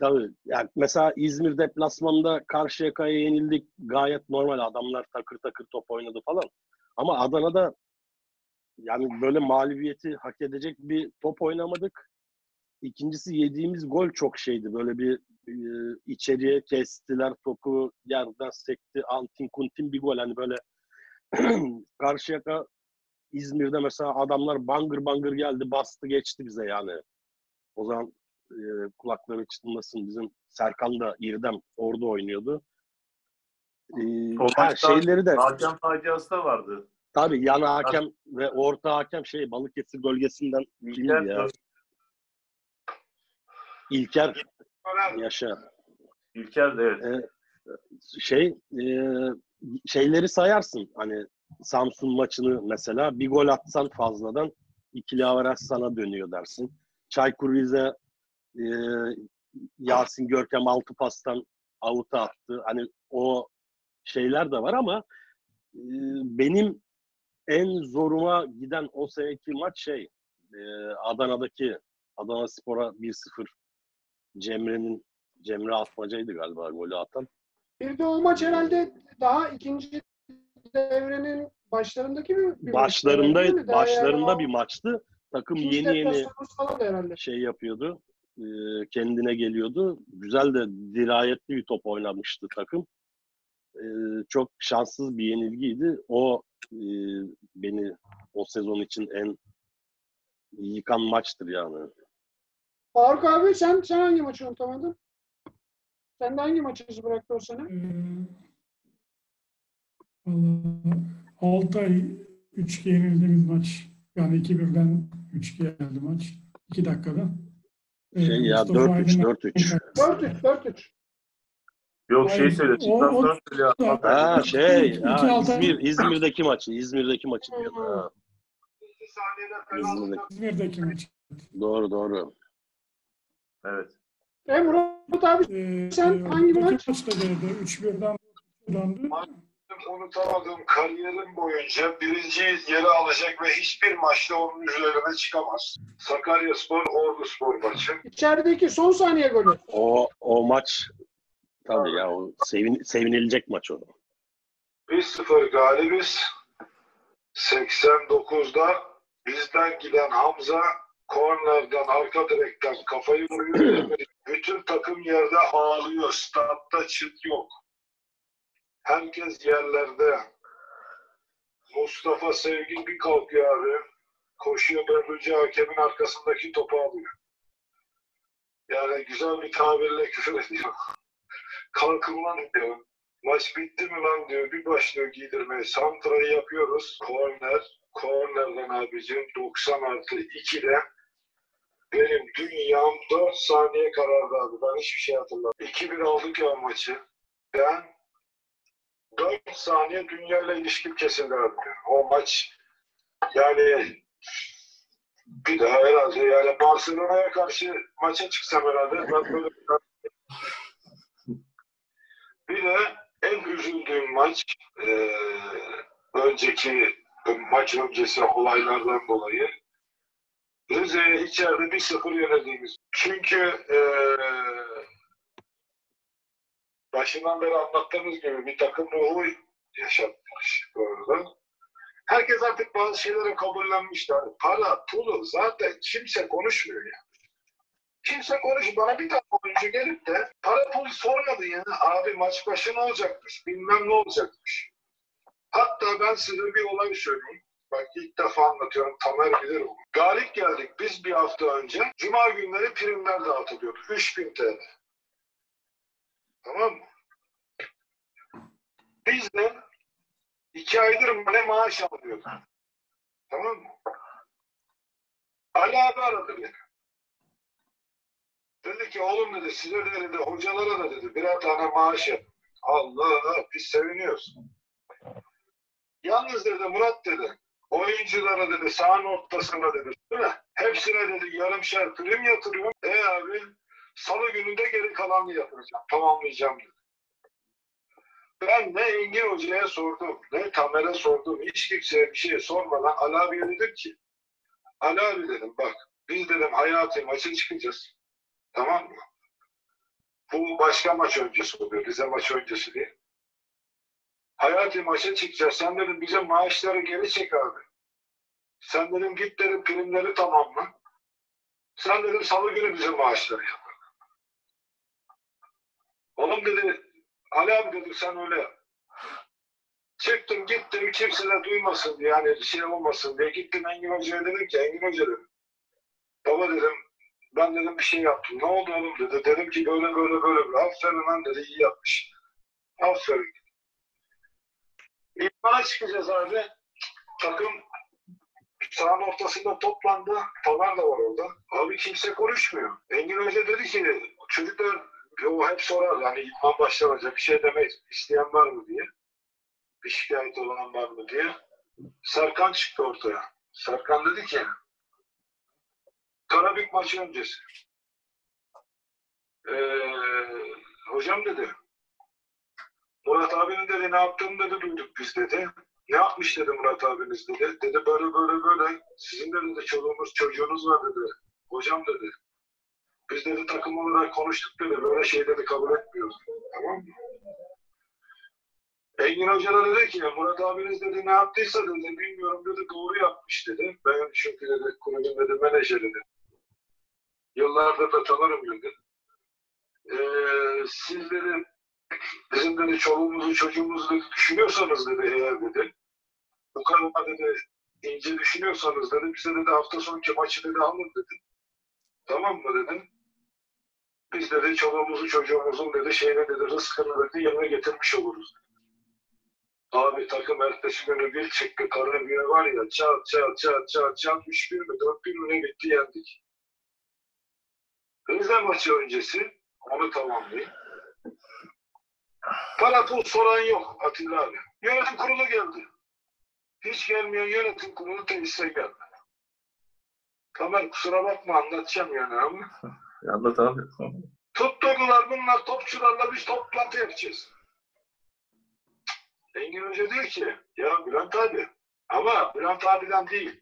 Tabii. Yani mesela İzmir deplasmanında Karşıyaka'ya yenildik. Gayet normal. Adamlar takır takır top oynadı falan. Ama Adana'da yani böyle mağlubiyeti hak edecek bir top oynamadık. İkincisi yediğimiz gol çok şeydi. Böyle bir e, içeriye kestiler topu yerden sekti. Antin kuntin bir gol. Hani böyle Karşıyaka İzmir'de mesela adamlar bangır bangır geldi bastı geçti bize yani. O zaman e, kulakları çınlasın bizim Serkan da İrdem orada oynuyordu. E, maçta- şeyleri de Hakem faciası da vardı. tabii yan hakem ve orta hakem şey Balıkesir bölgesinden İlker, ya? İlker yaşa. İlker de evet. E, şey e, şeyleri sayarsın hani Samsun maçını mesela bir gol atsan fazladan ikili avaraj sana dönüyor dersin. Çaykur Rize e, Yasin Görkem altı pastan avuta attı. Hani o şeyler de var ama e, benim en zoruma giden o seneki maç şey e, Adana'daki Adana Spor'a 1-0 Cemre'nin Cemre Atmaca'ydı galiba golü atan. Bir de o maç herhalde daha ikinci devrenin başlarındaki bir, bir başlarında? Daha başlarında yani bir maçtı. Takım yeni yeni şey yapıyordu. E, kendine geliyordu. Güzel de dirayetli bir top oynamıştı takım. E, çok şanssız bir yenilgiydi. O e, beni o sezon için en yıkan maçtır yani. Faruk abi sen sen hangi maçı unutamadın? Sen de hangi maçı izi bıraktı o sene? Ee, vallahi Altay 3-2 yenildiğimiz maç. Yani 2-1'den 3-2 geldi maç. 2 dakikada. Ee, Şey ya Mustafa 4-3 Aydın- 4-3. 4-3 4-3. Yok şey söyle. Çıktan sonra söyle. Ha şey ha, İzmir İzmir'deki maçı İzmir'deki maçı diyor. Ha, İzmir'deki. İzmir'deki maç. doğru doğru. Evet. E Murat abi Ee, Sen hangi öteki maç? maçta geldi. 3-1'den döndü. Unutamadığım kariyerim boyunca birinci yeri alacak ve hiçbir maçta onun üzerine çıkamaz. Sakaryaspor Orduspor maçı. içerideki son saniye golü. O o maç tabii ya o sevin, sevinilecek maç o. 1-0 galibiz. 89'da bizden giden Hamza kornerden, arka direkten kafayı vuruyor. Bütün takım yerde ağlıyor. Statta çıt yok. Herkes yerlerde. Mustafa Sevgin bir kalkıyor abi. Koşuyor Berluci hakemin arkasındaki topu alıyor. Yani güzel bir tabirle küfür ediyor. Kalkın lan diyor. Maç bitti mi lan diyor. Bir başlıyor giydirmeye. Santra'yı yapıyoruz. Korner. Kornerden abicim 90 artı 2'de benim dünyam 4 saniye karardı abi. Ben hiçbir şey hatırlamıyorum. 2-1 aldık ya maçı. Ben 4 saniye dünyayla ilişkim kesildi abi. O maç yani bir daha herhalde yani Barcelona'ya karşı maça çıksam herhalde ben böyle bir bir de en üzüldüğüm maç eee, önceki maç öncesi olaylardan dolayı Rize'ye içeride 1-0 yenildiğimiz. Çünkü eee başından beri anlattığımız gibi bir takım ruhu yaşatmış bu arada. Herkes artık bazı şeylere kabullenmişler. Para, pulu zaten kimse konuşmuyor ya. Kimse konuş. Bana bir tane oyuncu gelip de para pul sormadı yani. Abi maç başı ne olacakmış? Bilmem ne olacakmış. Hatta ben size bir olay söyleyeyim. Bak ilk defa anlatıyorum. Tamer bilir onu. Galip geldik. Biz bir hafta önce. Cuma günleri primler dağıtılıyordu. 3000 TL. Tamam mı? De iki aydır mı ne maaş alıyorduk. Tamam mı? Ali abi aradı beni. Dedi ki oğlum dedi size de dedi hocalara da dedi birer tane maaş yap. Allah biz seviniyoruz. Yalnız dedi Murat dedi oyunculara dedi sahanın ortasında dedi değil mi? Hepsine dedi yarımşar prim yatırıyorum. E abi salı gününde geri kalanını yatıracağım. Tamamlayacağım dedi. Ben ne Engin Hoca'ya sordum, ne Tamer'e sordum, hiç kimseye bir şey sormadan Ali abiye dedim ki, Ali dedim bak, biz dedim hayatı maça çıkacağız. Tamam mı? Bu başka maç öncesi oluyor, Rize maç öncesi değil. Hayati maça çıkacağız. Sen dedim bize maaşları geri çek abi. Sen dedim git dedim primleri tamamla. Sen dedim salı günü bize maaşları yap. Oğlum dedi Ali abi dedim sen öyle. Çıktım gittim kimse de duymasın yani şey olmasın diye gittim Engin Hoca'ya dedim ki Engin Hoca dedim. Baba dedim ben dedim bir şey yaptım. Ne oldu oğlum dedi. Dedim ki böyle böyle böyle. böyle. Aferin lan dedi iyi yapmış. Aferin. İdmana çıkacağız abi. Takım sahanın ortasında toplandı. Tamer da var orada. Abi kimse konuşmuyor. Engin Hoca dedi ki çocuklar o hep sorar yani idman başlanacak bir şey demeyiz. İsteyen var mı diye. Bir şikayet olan var mı diye. Serkan çıktı ortaya. Serkan dedi ki Karabük maçı öncesi. Ee, hocam dedi Murat abinin dedi ne yaptığını dedi duyduk biz dedi. Ne yapmış dedi Murat abiniz dedi. Dedi böyle böyle böyle. Sizin de dedi çoluğunuz çocuğunuz var dedi. Hocam dedi. Biz dedi takım olarak konuştuk dedi. Böyle şeyleri kabul etmiyoruz. Tamam mı? Engin Hoca da dedi ki Murat abiniz dedi ne yaptıysa dedi bilmiyorum dedi doğru yapmış dedi. Ben çünkü dedi kulübün dedi menajeri dedi. Yıllardır da tanırım dedi. Ee, siz dedi bizim dedi çoluğumuzu çocuğumuzu dedi, düşünüyorsanız dedi eğer dedi bu kadar dedi ince düşünüyorsanız dedi bize dedi hafta sonki maçı dedi alın dedi. Tamam mı dedim. Biz dedi çoluğumuzu çocuğumuzun dedi şeyine dedi rızkını dedi yerine getirmiş oluruz. Abi takım ertesi günü bir çıktı Karabüye var ya çat çat çat çat çat üç bir mi dört bir mi ne bitti yendik. Rize maçı öncesi onu tamamlayayım. Para pul soran yok Atilla abi. Yönetim kurulu geldi. Hiç gelmeyen yönetim kurulu tesise geldi. Tamer kusura bakma anlatacağım yani ama. Anlat abi. Tutturdular bunlar topçularla biz toplantı yapacağız. Engin Hoca diyor ki ya Bülent abi ama Bülent abiden değil.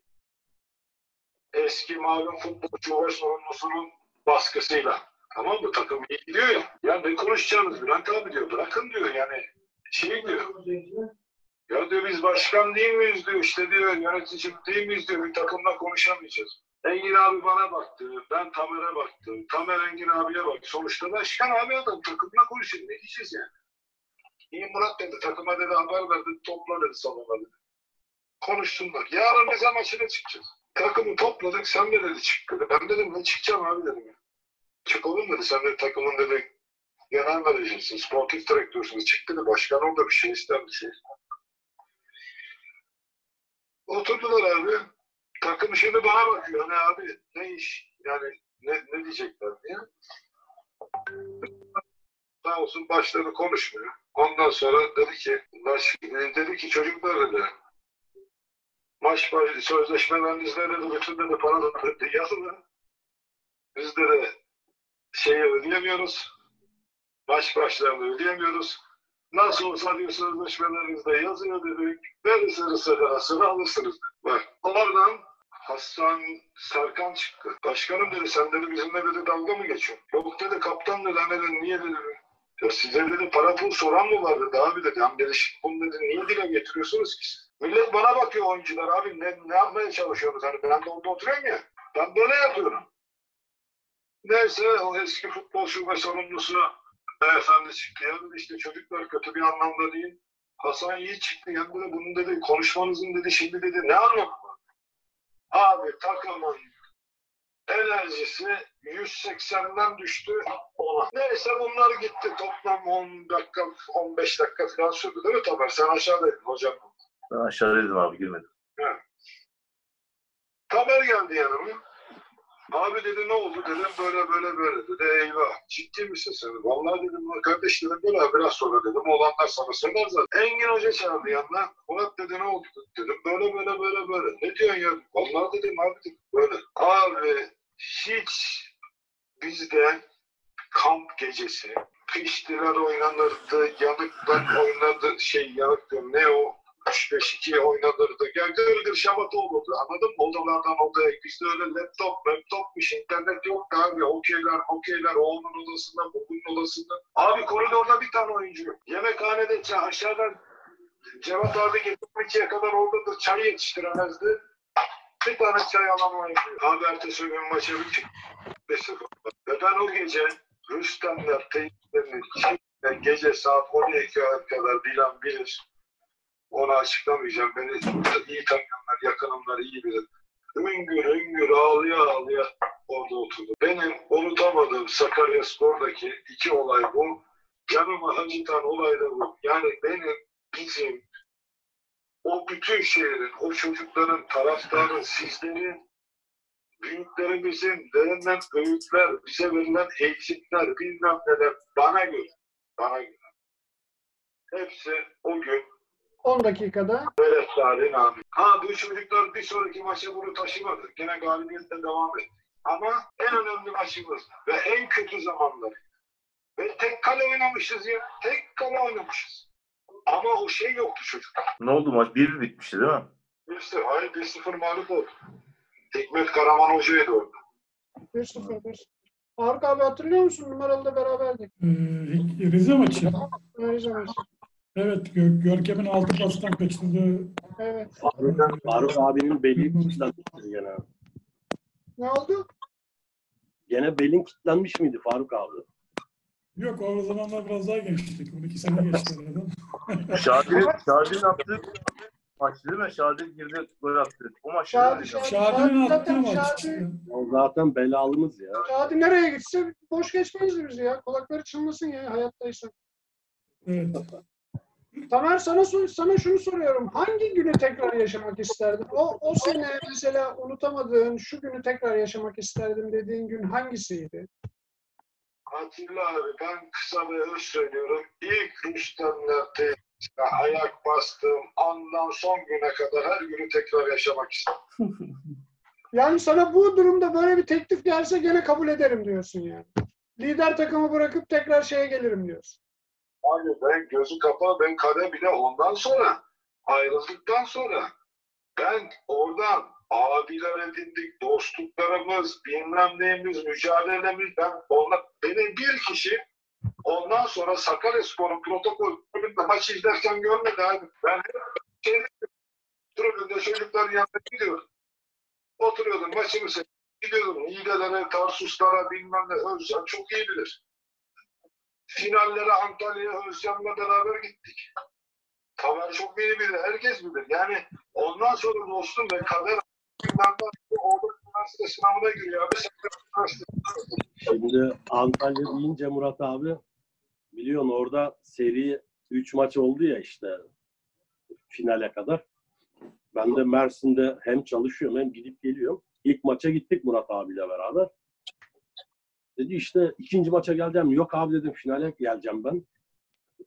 Eski malum futbolcu ve sorumlusunun baskısıyla. Tamam mı? Takım iyi gidiyor ya. Ya ne konuşacağınız Bülent abi diyor. Bırakın diyor yani. Şey diyor. Ya diyor biz başkan değil miyiz diyor. İşte diyor yönetici değil miyiz diyor. Bir takımla konuşamayacağız. Engin abi bana baktı. Ben Tamer'e baktım. Tamer Engin abiye baktı. Sonuçta başkan abi adam takımla konuşuyor. Ne diyeceğiz yani? İyi Murat dedi. Takıma dedi haber verdi. Topla dedi salona dedi. Konuşsunlar. Yarın bize maçına çıkacağız. Takımı topladık. Sen de dedi çık dedi. Ben dedim ne çıkacağım abi dedim. ya. Çıkalım dedi. Sen de takımın dedi genel menajerisin. Sportif direktörsün. Çık dedi. Başkan orada bir şey ister bir şey. Oturdular abi. Takım şimdi bana bakıyor. Hani abi ne iş? Yani ne, ne diyecekler diye. Sağ olsun başladı konuşmuyor. Ondan sonra dedi ki baş, dedi ki çocuklar dedi maç başı sözleşmeleriniz dedi bütün dedi para dedi yazılı. Biz dedi şeyi ödeyemiyoruz. Maç başlarını ödeyemiyoruz. Nasıl olsa diyor sözleşmelerinizde yazıyor dedik. Verirseniz federasyonu alırsınız. dedi. Bak oradan Hasan Serkan çıktı. Başkanım dedi sen dedi bizimle dedi dalga mı geçiyorsun? Yok dedi kaptan dedi hani dedi niye dedi. Ya size dedi para pul soran mı var dedi abi dedi. Hem dedi "Şşt, bunu dedi niye dile getiriyorsunuz ki? siz?" Millet bana bakıyor oyuncular abi ne, ne yapmaya çalışıyorsunuz? Hani ben de orada oturuyorum ya. Ben böyle yapıyorum. Neyse o eski futbol şube sorumlusu beyefendi çıktı. İşte çocuklar kötü bir anlamda değil. Hasan Yiğit çıktı. Ya dedi bunun dedi konuşmanızın dedi şimdi dedi ne anlamı var? Abi takımın enerjisi 180'den düştü ona. Neyse bunlar gitti. Toplam 10 dakika, 15 dakika falan sürdü değil mi Tamer? Sen aşağıdaydın hocam. Ben aşağıdaydım abi girmedim. Tamer geldi yanıma. Abi dedi ne oldu dedim böyle böyle böyle dedi eyvah ciddi misin sen? Vallahi dedim "Lan kardeş dedim böyle biraz sonra dedim olanlar sana söyler zaten. Engin Hoca çağırdı yanına. Murat dedi ne oldu dedim böyle böyle böyle böyle. Ne diyorsun ya? Vallahi dedim abi dedim böyle. Abi hiç bizde kamp gecesi piştiler oynanırdı, yanıklar oynanırdı, şey yanık ne o 3-5-2 oynanırdı. Yani gırgır şamata olurdu. Anladın mı? Odalardan odaya. Bizde öyle laptop, laptopmuş, internet yoktu abi. Okeyler, okeyler. O onun odasında, bu bunun odasında. Abi koridorda bir tane oyuncu. yok. Yemekhanede aşağıdan Cevat abi getirmek kadar oradadır. Çay yetiştiremezdi. Bir tane çay oyuncu. Abi ertesi gün maça. 5-0. Ve ben o gece Rüstemler, teyitlerini çekten gece saat 12'ye kadar Dilan bilir. Onu açıklamayacağım. Beni iyi tanıyanlar, yakınımlar iyi bilir. Hüngür hüngür ağlaya ağlaya orada oturdu. Benim unutamadığım Sakarya Spor'daki iki olay bu. Canımı acıtan olay da bu. Yani benim, bizim, o bütün şehrin, o çocukların, taraftarın, sizlerin, büyüklerimizin verilen öğütler, bize verilen eğitimler, bilmem neler bana göre, bana göre. Hepsi o gün 10 dakikada Beres Salih'in abi. Ha bu çocuklar bir sonraki maça bunu taşımadı. Gene galibiyetle devam etti. Ama en önemli maçımız ve en kötü zamanları. Ve tek kale oynamışız ya. Tek kale oynamışız. Ama o şey yoktu çocuklar. Ne oldu maç? 1-1 bitmişti değil mi? 1-0, hayır 1-0 mağlup oldu. Hikmet Karaman Hoca'ydı orada. 1-0. 1-0. Faruk abi hatırlıyor musun? Numaralı'da beraberdik. Ee, Rize maçı. Öyle maç. Evet, Gör- Görkem'in altı pastan kaçırdığı Evet. Faruk, Faruk abinin beli kilitlenmiştir gene. Ne oldu? Gene belin kilitlenmiş miydi Faruk abi? Yok o zamanlar biraz daha gençtik. 12 sene geçti aradan. Şadil, Şadil'in attığı maç değil mi? Şadil girdi gol attı. O maç. Şadi, değil Şadi. mi? Şadi'nin Zaten attığı maç Şadi- işte. O zaten belalımız ya. Şadi nereye gitse boş geçmezdi bizi ya. Kulakları çınlasın ya hayattaysan. Evet. Tamer sana sana şunu soruyorum. Hangi günü tekrar yaşamak isterdin? O o sene mesela unutamadığın şu günü tekrar yaşamak isterdim dediğin gün hangisiydi? Atilla abi ben kısa ve öz söylüyorum. İlk tesisine ayak bastığım andan son güne kadar her günü tekrar yaşamak istedim. Yani sana bu durumda böyle bir teklif gelse gene kabul ederim diyorsun yani. Lider takımı bırakıp tekrar şeye gelirim diyorsun. Abi ben gözü kapalı, ben kale bile ondan sonra, ayrıldıktan sonra ben oradan abiler edindik, dostluklarımız, bilmem neyimiz, mücadelemiz, ben onlar, benim bir kişi ondan sonra Sakaryaspor'un protokol bölümünde maç izlerken görmedi abi. Ben hep şey, tribünde çocukların yanına gidiyordum. Oturuyordum, maçımı seyrediyorum. biliyorum. Niğdelere, Tarsuslara bilmem ne Özcan çok iyi bilir. Finallere Antalya'ya Özcan'la beraber gittik. Tamer çok iyi bilir. Herkes bilir. Yani ondan sonra dostum ve kader Şimdi Antalya deyince Murat abi biliyorsun orada seri 3 maç oldu ya işte finale kadar. Ben de Mersin'de hem çalışıyorum hem gidip geliyorum. İlk maça gittik Murat abiyle beraber. Dedi işte ikinci maça geleceğim. Yok abi dedim finale geleceğim ben.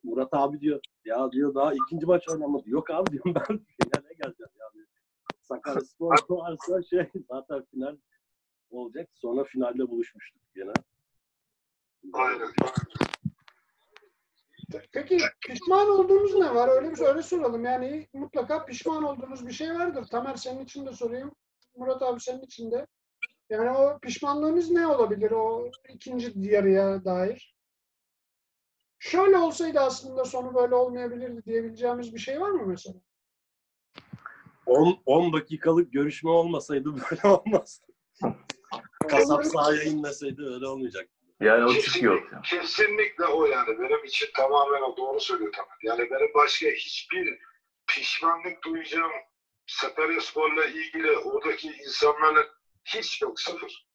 Murat abi diyor ya diyor daha ikinci maç oynamadı. Yok abi diyorum ben finale geleceğim ya diyor. Sakaryaspor varsa şey zaten final olacak. Sonra finalde buluşmuştuk gene. Aynen. Peki pişman olduğunuz ne var? Öyle bir öyle soralım. Yani mutlaka pişman olduğunuz bir şey vardır. Tamer senin için de sorayım. Murat abi senin için de. Yani o pişmanlığınız ne olabilir o ikinci yarıya dair? Şöyle olsaydı aslında sonu böyle olmayabilirdi diyebileceğimiz bir şey var mı mesela? 10, 10 dakikalık görüşme olmasaydı böyle olmazdı. Kasap sahaya inmeseydi öyle olmayacaktı. Yani o çıkıyor. Kesinlikle o yani. Benim için tamamen o. Doğru söylüyor Tamer. Yani benim başka hiçbir pişmanlık duyacağım Sakaryaspor'la ilgili oradaki insanlarla hiç yok. Sıfır.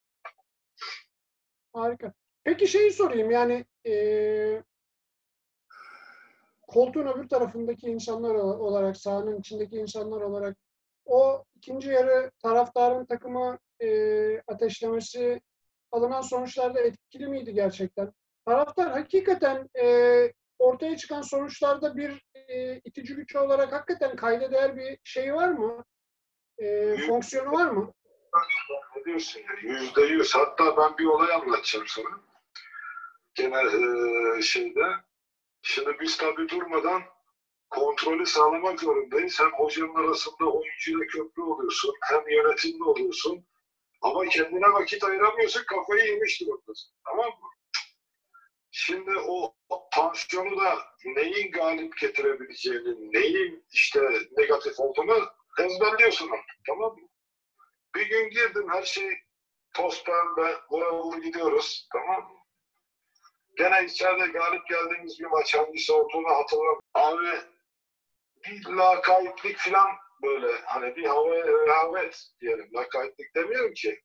Harika. Peki şeyi sorayım yani eee koltuğun öbür tarafındaki insanlar olarak, sahanın içindeki insanlar olarak o ikinci yarı taraftarın takımı eee, ateşlemesi alınan sonuçlarda etkili miydi gerçekten? Taraftar hakikaten eee, ortaya çıkan sonuçlarda bir eee, itici güç olarak hakikaten kayda değer bir şey var mı? Eee, fonksiyonu var mı? Ne diyorsun ya? Yüzde yüz. Hatta ben bir olay anlatacağım sana. Gene eee, şeyde. Şimdi biz tabii durmadan kontrolü sağlamak zorundayız. Hem hocanın arasında oyuncuyla köprü oluyorsun, hem yönetimde oluyorsun. Ama kendine vakit ayıramıyorsun, kafayı yemiş durumdasın. Tamam mı? Şimdi o tansiyonu da neyin galip getirebileceğini, neyin işte negatif olduğunu ezberliyorsun artık. Tamam mı? Bir gün girdim her şey toz pembe, boyalı gidiyoruz. Tamam mı? Gene içeride galip geldiğimiz bir maç hangisi olduğunu hatırlamıyorum. Abi bir lakaytlık falan böyle hani bir hava rehavet diyelim. Lakaytlık demiyorum ki.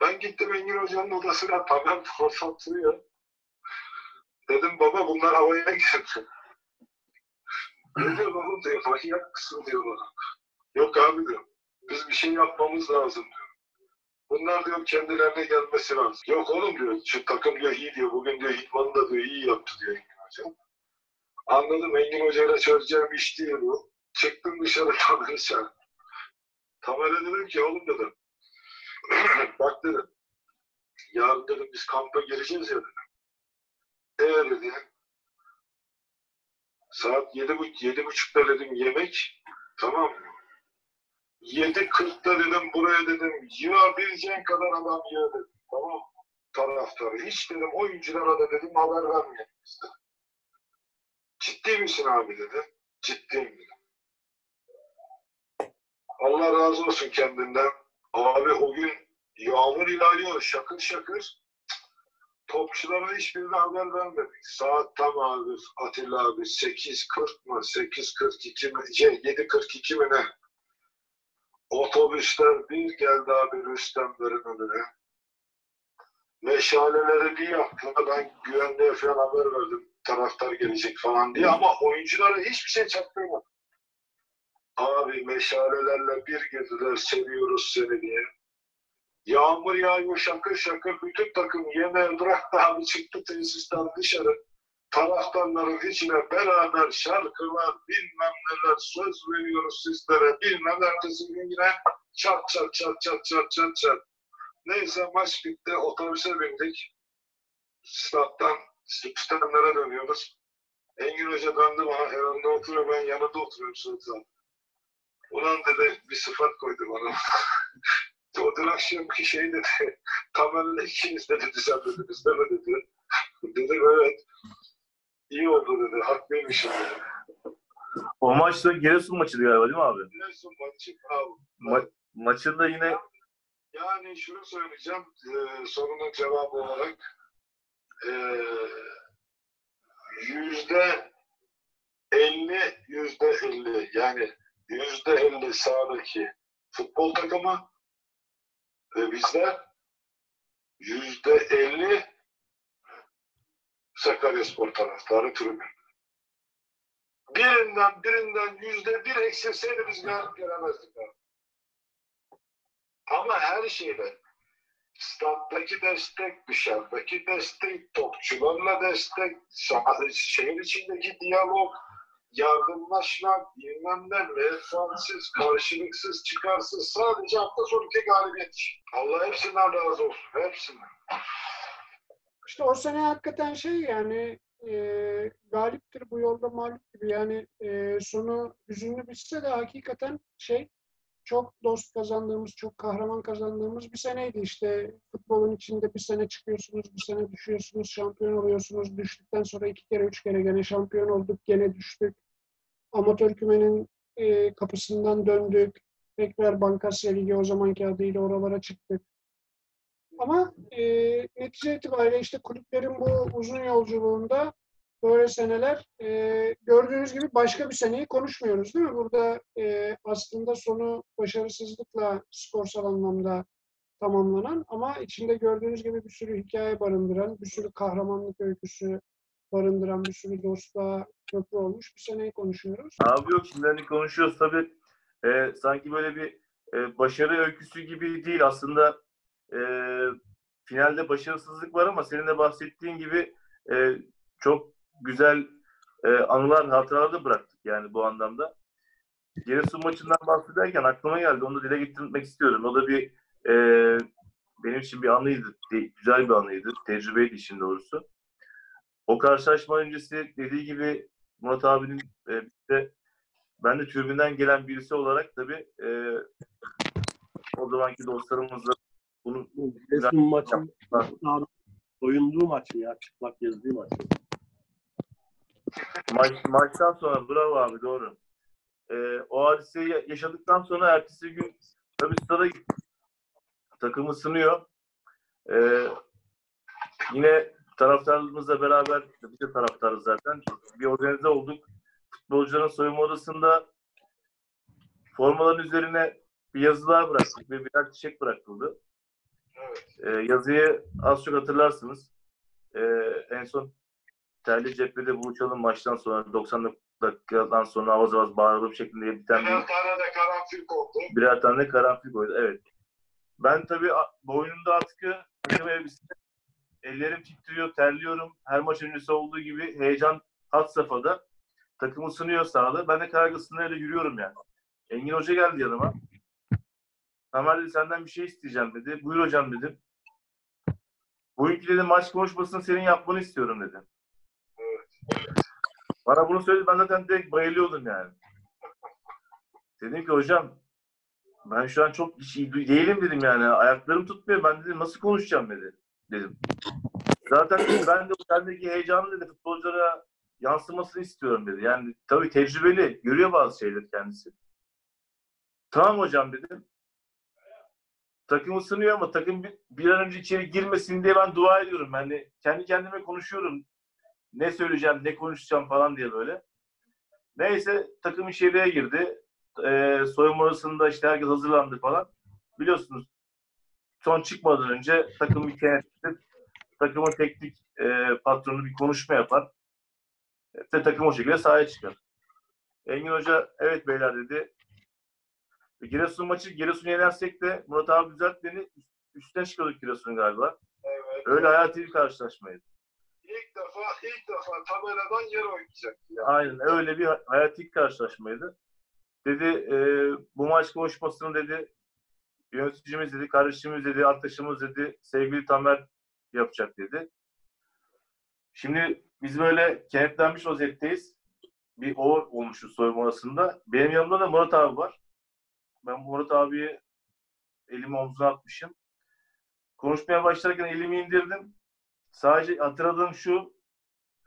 Ben gittim Engin Hoca'nın odasına tamam orada oturuyor. Dedim baba bunlar havaya girdi. ne diyor oğlum diyor manyak mısın diyor bana. Yok abi diyor. Biz bir şey yapmamız lazım diyor. Bunlar diyor kendilerine gelmesi lazım. Yok oğlum diyor şu takım diyor iyi diyor. Bugün diyor İtman'ı da diyor iyi yaptı diyor Engin Hoca. Anladım Engin Hoca'yla çözeceğim iş değil bu. Çıktım dışarı Tamer'e çağırdım. Tamer'e dedim ki oğlum dedim. Bak dedim. Yarın dedim biz kampa gireceğiz ya dedim. Eğer dedi. Saat yedi, bu- yedi buçukta dedim yemek. Tamam? Yedi kırkta dedim buraya dedim yığabileceğin kadar adam yığ dedim. Tamam? Taraftarı. Hiç dedim oyunculara da dedim haber vermeyelim biz. Ciddi misin abi dedi. Ciddiyim dedim. Allah razı olsun kendinden. Abi o gün yağmur yağıyor şakır şakır. Topçulara hiçbirine haber vermedik. Saat tam abi Atilla abi 8.40 mı 8.42 mi şey, 7.42 mi ne? Otobüsler bir geldi abi Rüstemlerin önüne. Meşaleleri bir yaktılar. Ben güvenliğe falan haber verdim. Taraftar gelecek falan diye ama oyunculara hiçbir şey çaktırmadım. Abi meşalelerle bir girdiler seviyoruz seni diye. Yağmur yağıyor şakır şakır bütün takım yemeğe bıraktı abi çıktı tesisten dışarı. Taraftarların içine beraber şarkılar bilmem neler söz veriyoruz sizlere bilmem ertesi gün yine çat çat çat çat çat çat çat. Neyse maç bitti otobüse bindik. Stat'tan sistemlere dönüyoruz. Engin Hoca döndü bana yanında oturuyor ben yanında oturuyorum sırttan. Ulan dedi bir sıfat koydu bana. o dün akşamki şey dedi. Tamer'le ikiniz dedi düzenlediniz değil mi dedi. Dedim evet. İyi oldu dedi. Haklıymışım dedi. O maçta Giresun maçıydı galiba değil mi abi? Giresun maçı. Ma- maçında yine Yani şunu söyleyeceğim e, sorunun cevabı olarak e, yüzde elli yüzde elli yani yüzde elli sahadaki futbol takımı ve bizler yüzde elli Sakaryaspor taraftarı tribün. Birinden birinden yüzde bir eksilseydi biz galip gelemezdik abi. Ama her şeyde standdaki destek, dışarıdaki destek, topçularla destek, şehir içindeki diyalog, yardımlaşma, bilmem ne, menfaatsiz, karşılıksız, çıkarsız sadece hafta sonu galibiyet. Allah hepsinden razı olsun. Hepsinden. İşte o sene hakikaten şey yani e, galiptir bu yolda mağlup gibi yani e, sonu hüzünlü bitse de hakikaten şey çok dost kazandığımız, çok kahraman kazandığımız bir seneydi. İşte futbolun içinde bir sene çıkıyorsunuz, bir sene düşüyorsunuz, şampiyon oluyorsunuz. Düştükten sonra iki kere, üç kere gene şampiyon olduk, gene düştük. Amatör kümenin e, kapısından döndük. Tekrar Bankasya Ligi o zamanki adıyla oralara çıktık. Ama e, netice itibariyle işte kulüplerin bu uzun yolculuğunda böyle seneler e, gördüğünüz gibi başka bir seneyi konuşmuyoruz değil mi? Burada e, aslında sonu başarısızlıkla skorsal anlamda tamamlanan ama içinde gördüğünüz gibi bir sürü hikaye barındıran, bir sürü kahramanlık öyküsü barındıran, bir sürü dostluğa köprü olmuş bir seneyi konuşuyoruz. Abi yok şimdi hani konuşuyoruz tabii e, sanki böyle bir e, başarı öyküsü gibi değil aslında e, finalde başarısızlık var ama senin de bahsettiğin gibi e, çok güzel e, anılar, hatıralar da bıraktık yani bu anlamda. Giresun maçından bahsederken aklıma geldi. Onu da dile getirmek istiyorum. O da bir e, benim için bir anıydı. güzel bir anıydı. Tecrübeydi işin doğrusu. O karşılaşma öncesi dediği gibi Murat abinin e, de ben de tribünden gelen birisi olarak tabii e, o zamanki dostlarımızla bunu Giresun maçı soyunduğu maç mı ya? Çıplak gezdiği maç. Maç, maçtan sonra bravo abi doğru. Ee, o hadiseyi ya- yaşadıktan sonra ertesi gün tabii stada gittik. Takım ısınıyor. Ee, yine taraftarlarımızla beraber, biz de taraftarız zaten. Bir organize olduk. Futbolcuların soyunma odasında formaların üzerine bir yazılar bıraktık ve birer çiçek bırakıldı. Ee, yazıyı az çok hatırlarsınız. Ee, en son Terli cephede buluşalım maçtan sonra 90 dakikadan sonra avaz avaz bağıralım şeklinde biten bir Birer tane de karanfil koktu. birer tane karanfil koydu. Evet. Ben tabii boynumda atkı, ellerim titriyor, terliyorum. Her maç öncesi olduğu gibi heyecan hat safhada. Takım ısınıyor sahada. Ben de kargısında öyle yürüyorum yani. Engin Hoca geldi yanıma. Tamer dedi senden bir şey isteyeceğim dedi. Buyur hocam dedim. Bugünkü dedi maç konuşmasını senin yapmanı istiyorum dedi. Bana bunu söyledi. Ben zaten direkt bayılıyordum yani. Dedim ki hocam ben şu an çok şey değilim dedim yani. Ayaklarım tutmuyor. Ben dedim nasıl konuşacağım dedi. Dedim. Zaten dedim, ben de o sendeki heyecanı dedi futbolculara yansımasını istiyorum dedi. Yani tabii tecrübeli. Görüyor bazı şeyleri kendisi. Tamam hocam dedim. Takım ısınıyor ama takım bir, an önce içeri girmesin diye ben dua ediyorum. De kendi kendime konuşuyorum. Ne söyleyeceğim, ne konuşacağım falan diye böyle. Neyse takım içeriye girdi. Ee, soyunma odasında işte herkes hazırlandı falan. Biliyorsunuz son çıkmadan önce takım bir kenetlenir. Takımın teknik e, patronu bir konuşma yapar. Ve takım o şekilde sahaya çıkar. Engin Hoca evet beyler dedi. Giresun maçı Giresun'u yenersek de Murat abi düzelt beni üstüne çıkıyorduk Giresun'un galiba. Evet. Öyle hayati bir karşılaşmaydı. İlk defa ilk defa tabeladan yer oynayacak. Ya. Aynen öyle bir hayati karşılaşmaydı. Dedi e, bu maç konuşmasını dedi yöneticimiz dedi, kardeşimiz dedi, arkadaşımız dedi, sevgili Tamer yapacak dedi. Şimdi biz böyle kenetlenmiş vaziyetteyiz. Bir o olmuşuz soyunma odasında. Benim yanımda da Murat abi var. Ben Murat abiye elimi omzuna atmışım. Konuşmaya başlarken elimi indirdim. Sadece hatırladığım şu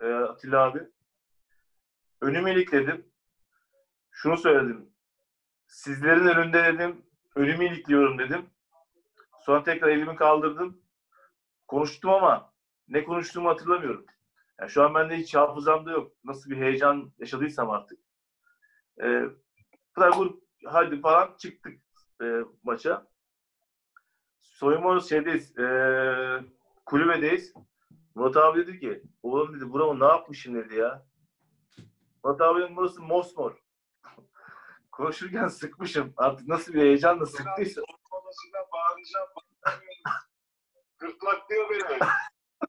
e, Atilla abi. Önümü ilikledim. Şunu söyledim. Sizlerin önünde dedim, önümü ilikliyorum dedim. Sonra tekrar elimi kaldırdım. Konuştum ama ne konuştuğumu hatırlamıyorum. Yani şu an bende hiç hafızamda yok. Nasıl bir heyecan yaşadıysam artık. Ee, Freiburg hadi falan çıktık e, maça. Soyunma şeydeyiz. E, kulübedeyiz. Murat abi dedi ki oğlum dedi buramı ne yapmışım dedi ya. Murat abinin burası mosmor. Konuşurken sıkmışım. Artık nasıl bir heyecanla sıktıysa. Odasına bağıracağım. Gırtlaklıyor beni.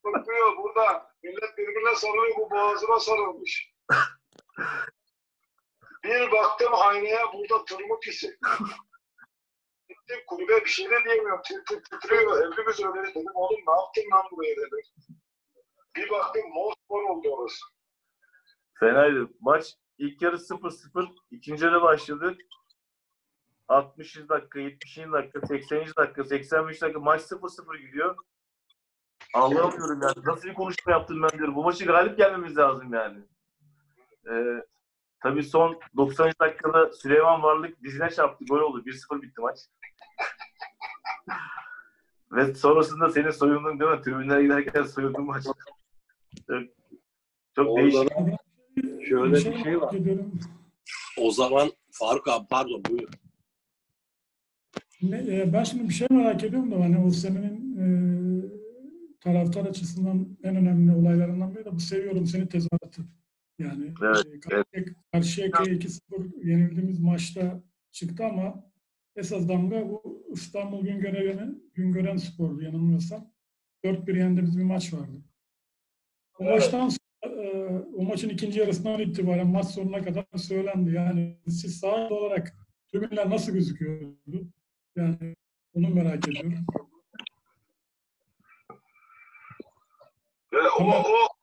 Gırtlıyor burada. Millet birbirine sarılıyor. Bu boğazıma sarılmış. Bir baktım aynaya burada tırmık izi. Gittim kulübe bir şey de diyemiyorum. Tir tir titriyor. Hepimiz öyle dedim. Oğlum ne yaptın lan buraya dedim. Bir baktım mosmor oldu orası. Fenaydı. Maç ilk yarı 0-0. ikinci yarı başladı. 60 dakika, 70 dakika, 80. dakika, 85 dakika maç 0-0 gidiyor. Anlamıyorum yani. Nasıl bir konuşma yaptım ben diyorum. Bu maçı galip gelmemiz lazım yani. Ee, tabii son 90 dakikada Süleyman Varlık dizine çarptı. Gol oldu. 1-0 bitti maç. Ve sonrasında senin soyundun değil mi? Tribünlere giderken soyundun maç. Çok, çok değişik. şöyle bir şey var. O zaman Faruk abi pardon buyur. Ne, e, ben şimdi bir şey merak ediyorum da hani o senenin e, taraftar açısından en önemli olaylarından biri de bu seviyorum seni tezahüratı. Yani Evet, e, Karşıya- Karşıyaka'ya 2-0 yenildiğimiz maçta çıktı ama esas damga bu İstanbul Güngören'in Güngören Spor'du yanılmıyorsam. 4-1 yendiğimiz bir maç vardı. O Evet. maçtan sonra e, o maçın ikinci yarısından itibaren maç sonuna kadar söylendi. Yani siz sahada olarak tribünler nasıl gözüküyordu? Yani onu merak ediyorum. Ve o, o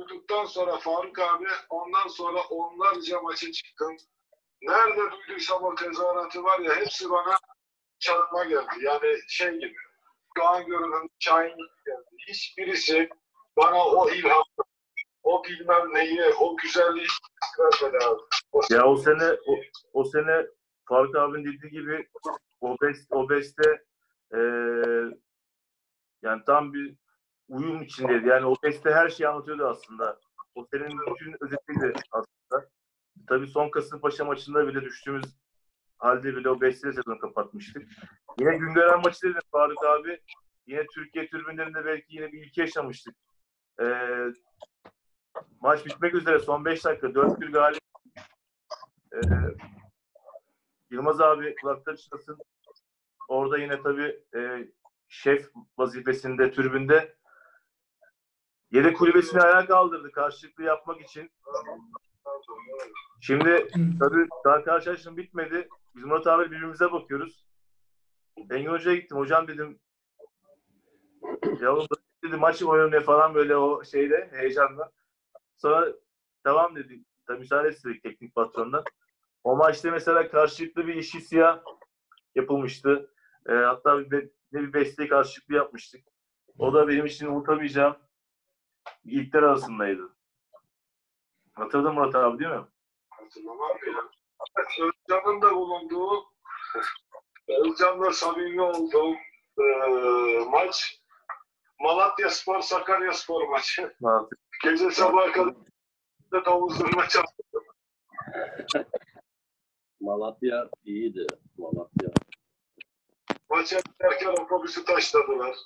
duyduktan sonra Faruk abi ondan sonra onlarca maça çıktım. Nerede duyduysam o tezahüratı var ya hepsi bana çarpma geldi. Yani şey gibi. Doğan Görün'ün Şahin gibi geldi. Hiçbirisi bana o ilham, o bilmem neyi, o güzelliği vermedi abi. O Ya o sene o, o sene Faruk abinin dediği gibi o best o beste eee yani tam bir uyum içindeydi. Yani o beste her şeyi anlatıyordu aslında. O senin bütün özetiydi aslında. Tabii son Kasımpaşa maçında bile düştüğümüz halde bile o besteyle sezonu kapatmıştık. Yine Güngören maçı dedim Faruk abi. Yine Türkiye tribünlerinde belki yine bir ilki yaşamıştık. Eee maç bitmek üzere son 5 dakika 4-1 galip ee, Yılmaz abi kulakları çınlasın. Orada yine tabii e, şef vazifesinde tribünde yedek kulübesini ayağa kaldırdı karşılıklı yapmak için. Şimdi tabii daha karşılaşma bitmedi. Biz Murat abi birbirimize bakıyoruz. Engin Hoca'ya gittim. Hocam dedim ya oğlum dedi maç oynamaya falan böyle o şeyde heyecanla. Sonra tamam dedi. Tabii müsaade istedik teknik patrondan. O maçta mesela karşılıklı bir işi siyah yapılmıştı. Ee, hatta bir, ne bir besteyi karşılıklı yapmıştık. O da benim için unutamayacağım ilkler arasındaydı. Hatırladın Murat abi değil mi? Hatırlamam ya? Özcan'ın da bulunduğu, Özcan'la samimi olduğum eee maç Malatya Spor, Sakarya Spor maçı. Evet. Gece sabaha kadar da davuzlarına çarptı. Malatya iyiydi. Malatya. Maça giderken otobüsü taşladılar.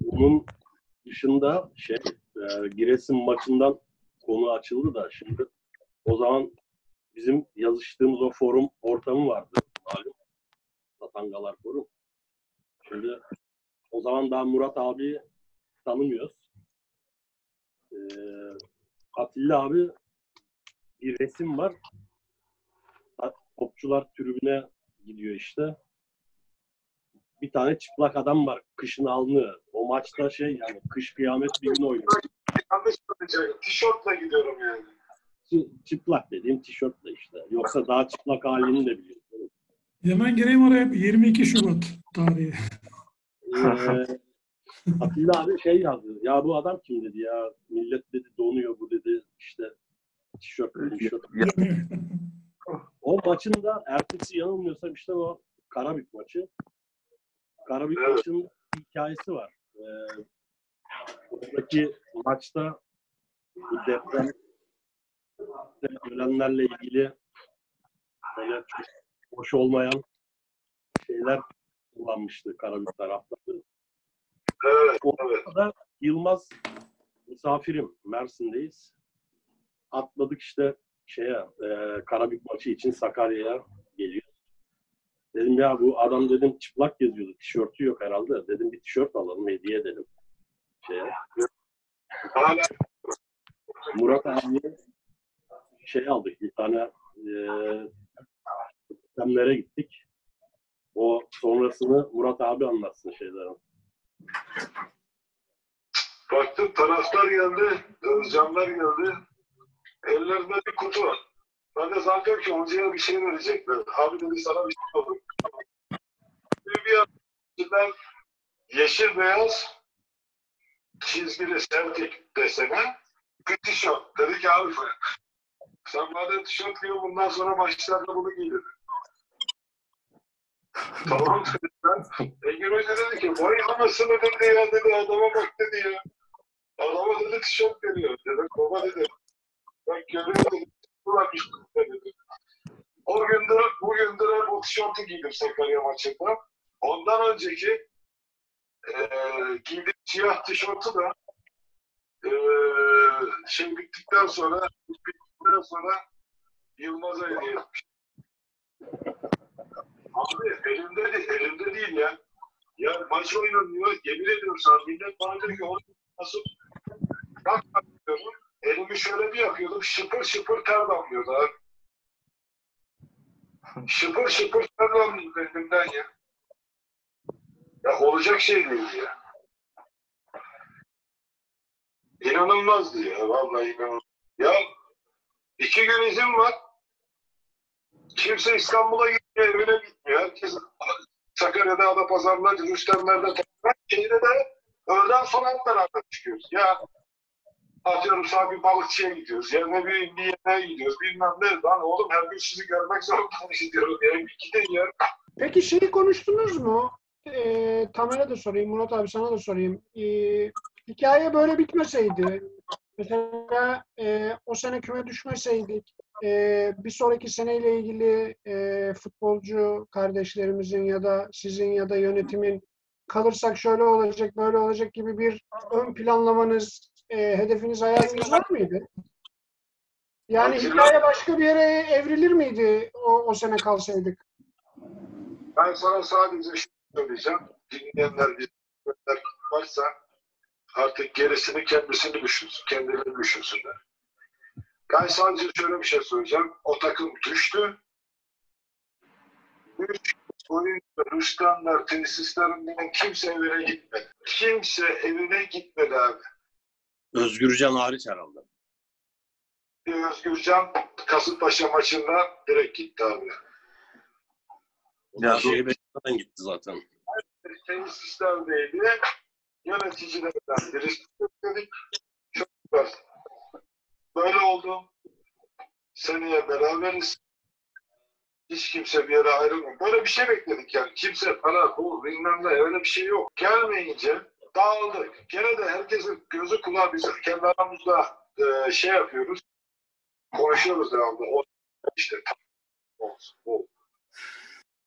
Bunun dışında şey e, Giresun maçından konu açıldı da şimdi o zaman bizim yazıştığımız o forum ortamı vardı malum. Satangalar forum. Şimdi o zaman daha Murat abi tanımıyoruz. Ee, Atilla abi bir resim var. Topçular tribüne gidiyor işte. Bir tane çıplak adam var. Kışın alnı. O maçta şey yani kış kıyamet bir gün oynuyor. Yanlış söyleyeceğim. Tişörtle gidiyorum yani. Çı- Çıplak dediğim tişörtle işte. Yoksa daha çıplak halini de biliyorum. Hemen gireyim oraya 22 Şubat tarihi. Ee, Atilla abi şey yazdı. Ya bu adam kim dedi ya. Millet dedi donuyor bu dedi. işte tişört tişört. O maçın da ertesi yanılmıyorsam işte o Karabük maçı. Karabük Evet. hikayesi var. Ee, buradaki maçta deprem ölenlerle ilgili böyle çok hoş olmayan şeyler kullanmıştı Karabük taraftarı. Evet, evet. da Yılmaz misafirim. Mersin'deyiz. Atladık işte şeye e, Karabük maçı için Sakarya'ya geliyor. Dedim ya bu adam dedim çıplak geziyordu. Tişörtü yok herhalde. Dedim bir tişört alalım hediye edelim. Şeye. Murat abiye şey aldık. Bir tane e, sistemlere gittik. O sonrasını Murat abi anlatsın şeylerin. baktım taraftar geldi, canlar geldi. Ellerinde bir kutu var. Ben de zannediyorum ki hocaya bir şey verecekler. Abi dedi sana bir şey olur. Bir bir içinden yeşil beyaz çizgili Celtic desene bir tişört. Dedi ki abi sen madem tişört giyiyor bundan sonra maçlarda bunu giy dedi. tamam dedim ben. Engin Hoca dedi ki vay anasını dedi ya dedi adama bak dedi ya. Adama dedi tişört veriyor. Dedim baba dedi. Ben görüyorum dedi. Bir dedi. O gündür, bugündür hep o tişörtü giydim Sakarya maçında. Ondan önceki eee giydiğim siyah tişörtü de eee şey bittikten sonra bittikten sonra Yılmaz'a hediye. Abi elimde değil, elimde değil ya. Ya maç oynanıyor, yemin ediyorum sana millet bana diyor ki oğlum nasıl bak diyorum. Elimi şöyle bir yapıyordum, şıpır şıpır ter damlıyordu abi. Şıpır şıpır ter damlıyordu elimden ya. Ya olacak şey değil ya. İnanılmazdı ya, vallahi inanılmaz. Ya iki gün izin var. Kimse İstanbul'a gitmiyor, evine gitmiyor. Herkes Sakarya'da, Adapazarı'nda, Rüstemler'de, şehirde de öğleden sonra hep çıkıyoruz. Ya atıyorum sana bir balıkçıya gidiyoruz. Ya ne bir, bir yemeğe gidiyoruz. Bilmem ne. Lan oğlum her gün sizi görmek zorundayız diyorum. Yani bir gidin ya. Peki şeyi konuştunuz mu? Ee, Tamer'e de sorayım, Murat abi sana da sorayım. Ee, hikaye böyle bitmeseydi, mesela e, o sene küme düşmeseydik, e, bir sonraki seneyle ilgili e, futbolcu kardeşlerimizin ya da sizin ya da yönetimin kalırsak şöyle olacak, böyle olacak gibi bir ön planlamanız, e, hedefiniz, hayaliniz var mıydı? Yani hikaye başka bir yere evrilir miydi o, o sene kalsaydık? Ben sana sadece şunu söyleyeceğim. Dinleyenler, izleyenler varsa artık gerisini kendisini düşünsün, kendileri düşünsünler. Ben sadece şöyle bir şey söyleyeceğim. O takım düştü. Üç oyuncu, Rüstemler, tesislerinden kimse evine gitmedi. Kimse evine gitmedi abi. Özgürcan hariç herhalde. Bir Özgürcan Kasımpaşa maçında direkt gitti abi. Ya, Şeye Beşiktaş'tan gitti zaten. tesislerdeydi. Yöneticilerden birisi dedik. Çok güzel. Böyle oldu. Seneye beraberiz. Hiç kimse bir yere ayrılmıyor. Böyle bir şey bekledik yani. Kimse para, bu bilmem ne öyle bir şey yok. Gelmeyince dağıldık. Gene de herkesin gözü kulağı biz kendi aramızda e, şey yapıyoruz. Konuşuyoruz devamlı. O işte olsun, bu.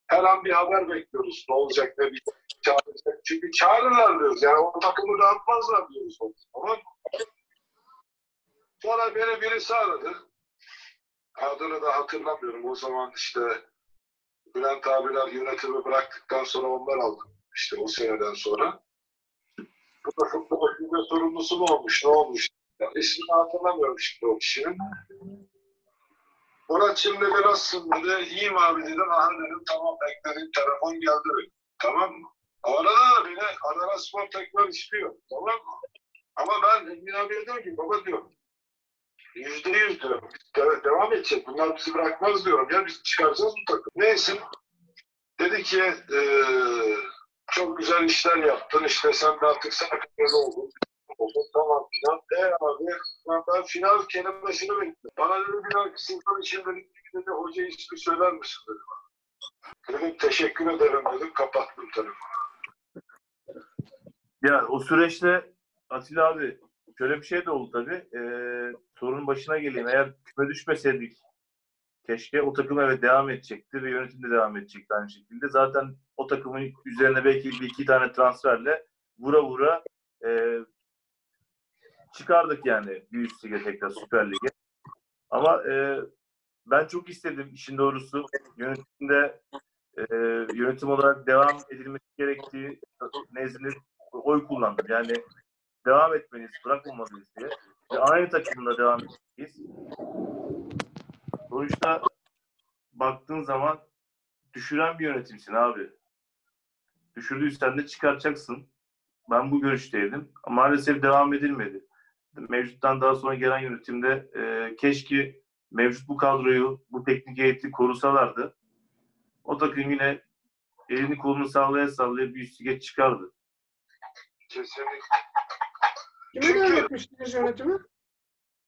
Her an bir haber bekliyoruz. Ne olacak ne bir çağıracak. Çünkü çağırırlar diyoruz. Yani o takımı dağıtmazlar diyoruz. Tamam? Sonra beni birisi aradı. Adını da hatırlamıyorum. O zaman işte Bülent abiler yönetimi bıraktıktan sonra onlar aldı. İşte o seneden sonra. Bu da futbol sorumlusu mu olmuş? Ne olmuş? İsmini hatırlamıyorum şimdi o kişinin. Murat şimdi nasılsın dedi. İyiyim abi dedim. Aha dedim tamam bekledim. Telefon geldi. Tamam mı? Arada da beni Adana Spor tekrar istiyor. Tamam mı? Ama ben Engin abiye diyorum ki baba diyorum. Yüzde yüz diyorum. De- devam edecek. Bunlar bizi bırakmaz diyorum. Ya biz çıkaracağız bu takım. Neyse. Dedi ki eee, çok güzel işler yaptın. İşte sen de artık Sakarya'da oldun. Oldun tamam filan. E abi ben, ben final kelimesini bekliyorum. Bana dedi dahaki sınıfın için dedi, dedi hoca ismi söyler misin dedi. Dedim teşekkür ederim dedim. Kapattım telefonu. Ya o süreçte Atilla abi şöyle bir şey de oldu tabii. Ee, sorunun başına geleyim. Eğer küme düşmeseydik keşke o takım evet devam edecekti ve yönetim de devam edecekti aynı şekilde. Zaten o takımın üzerine belki bir iki tane transferle vura vura e, çıkardık yani bir üst lige tekrar Süper Lig'e. Ama e, ben çok istedim işin doğrusu. Yönetimde e, yönetim olarak devam edilmesi gerektiği nezdinde oy kullandım. Yani devam etmeliyiz, bırakmamalıyız diye. Ve aynı takımla devam etmeliyiz. Sonuçta baktığın zaman düşüren bir yönetimsin abi. Düşürdüysen de çıkaracaksın. Ben bu görüşteydim. Maalesef devam edilmedi. Mevcuttan daha sonra gelen yönetimde e, keşke mevcut bu kadroyu, bu teknik heyeti korusalardı. O takım yine elini kolunu sallaya sallaya bir üst lige çıkardı. Kesinlikle. Kime Çünkü- devretmiştiniz yönetimi?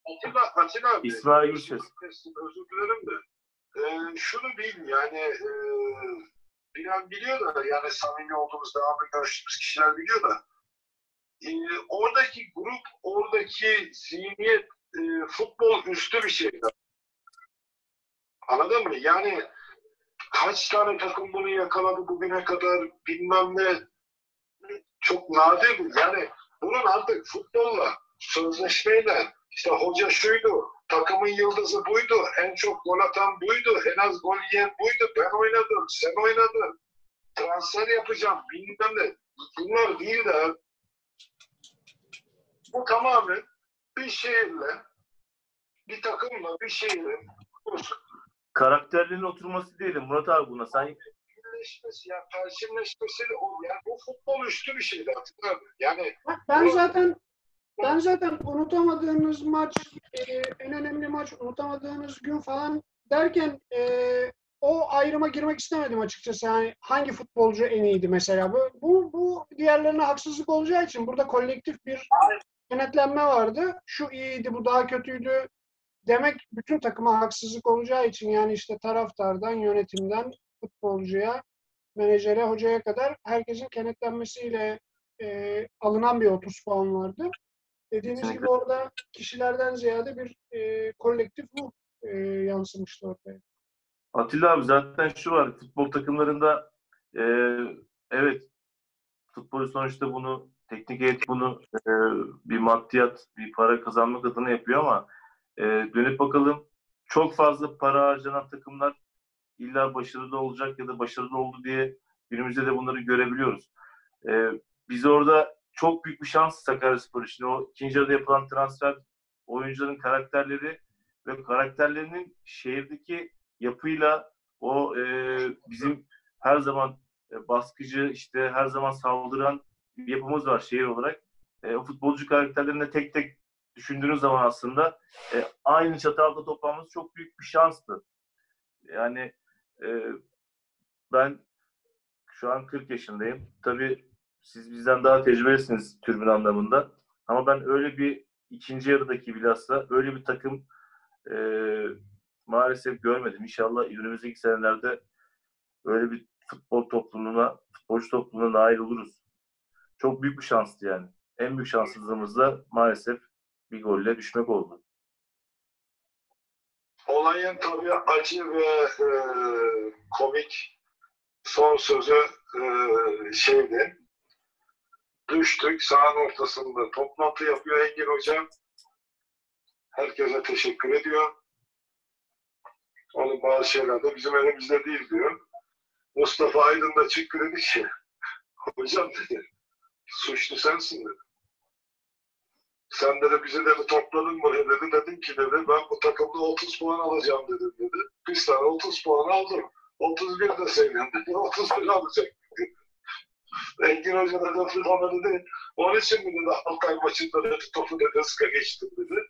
Atilla, Atilla abi. İsmail Gürses. Özür dilerim de. Ee, şunu bil yani e, bilen biliyor da yani samimi olduğumuz devamlı görüştüğümüz kişiler biliyor da e, oradaki grup, oradaki zihniyet e, futbol üstü bir şeydi. Anladın mı? Yani kaç tane takım bunu yakaladı bugüne kadar bilmem ne çok nadir. Yani bunun artık futbolla, sözleşmeyle, işte hoca şuydu, takımın yıldızı buydu, en çok gol atan buydu, en az gol yiyen buydu, ben oynadım, sen oynadın, transfer yapacağım, bilmem ne. Bunlar değil de bu tamamen bir şehirle, bir takımla, bir şehrin Karakterlerin oturması değil Murat abi buna. Sen birleşmesi, yani perçinleşmesi, o, yani bu futbol üstü bir şeydi artık abi. Yani Ben zaten ben zaten unutamadığınız maç, e, en önemli maç, unutamadığınız gün falan derken e, o ayrıma girmek istemedim açıkçası. Yani hangi futbolcu en iyiydi mesela? Bu, bu, bu diğerlerine haksızlık olacağı için burada kolektif bir denetlenme vardı. Şu iyiydi, bu daha kötüydü demek bütün takıma haksızlık olacağı için yani işte taraftardan, yönetimden, futbolcuya, menajere, hocaya kadar herkesin kenetlenmesiyle e, alınan bir 30 puan vardı. Dediğiniz Kesinlikle. gibi orada kişilerden ziyade bir e, kolektif ruh e, yansımıştı ortaya. Atilla abi zaten şu var futbol takımlarında e, evet futbol sonuçta bunu teknik heyet bunu e, bir maddiyat bir para kazanmak adına yapıyor ama e, dönüp bakalım çok fazla para harcanan takımlar illa başarılı olacak ya da başarılı oldu diye günümüzde de bunları görebiliyoruz. E, biz orada çok büyük bir şans Sakaryaspor için. O ikinci yarıda yapılan transfer oyuncuların karakterleri ve karakterlerinin şehirdeki yapıyla o e, bizim her zaman e, baskıcı işte her zaman saldıran bir yapımız var şehir olarak. E, o futbolcu karakterlerini tek tek düşündüğünüz zaman aslında e, aynı çatı altında toplamamız çok büyük bir şanstı. Yani e, ben şu an 40 yaşındayım. Tabii siz bizden daha tecrübelisiniz türbün anlamında. Ama ben öyle bir ikinci yarıdaki bilhassa öyle bir takım e, maalesef görmedim. İnşallah önümüzdeki senelerde öyle bir futbol topluluğuna, futbolcu topluluğuna nail oluruz. Çok büyük bir şanstı yani. En büyük şanssızlığımız da maalesef bir golle düşmek oldu. olayın tabii acı ve e, komik son sözü e, şeydi. Düştük sahanın ortasında toplantı yapıyor Engin Hocam. Herkese teşekkür ediyor. Onun bazı şeyler de bizim elimizde değil diyor. Mustafa Aydın da çıktı dedi ki hocam dedi suçlu sensin dedi. Sen dedi bizi dedi topladın buraya dedi. Dedim ki dedi ben bu takımda 30 puan alacağım dedim dedi. Bir tane 30 puan aldım. 31 de senin dedi. 31 alacak. Engin Hoca da dedi bana dedi. Onun için mi dedi Altay maçında dedi topu dedi ıska geçtim dedi.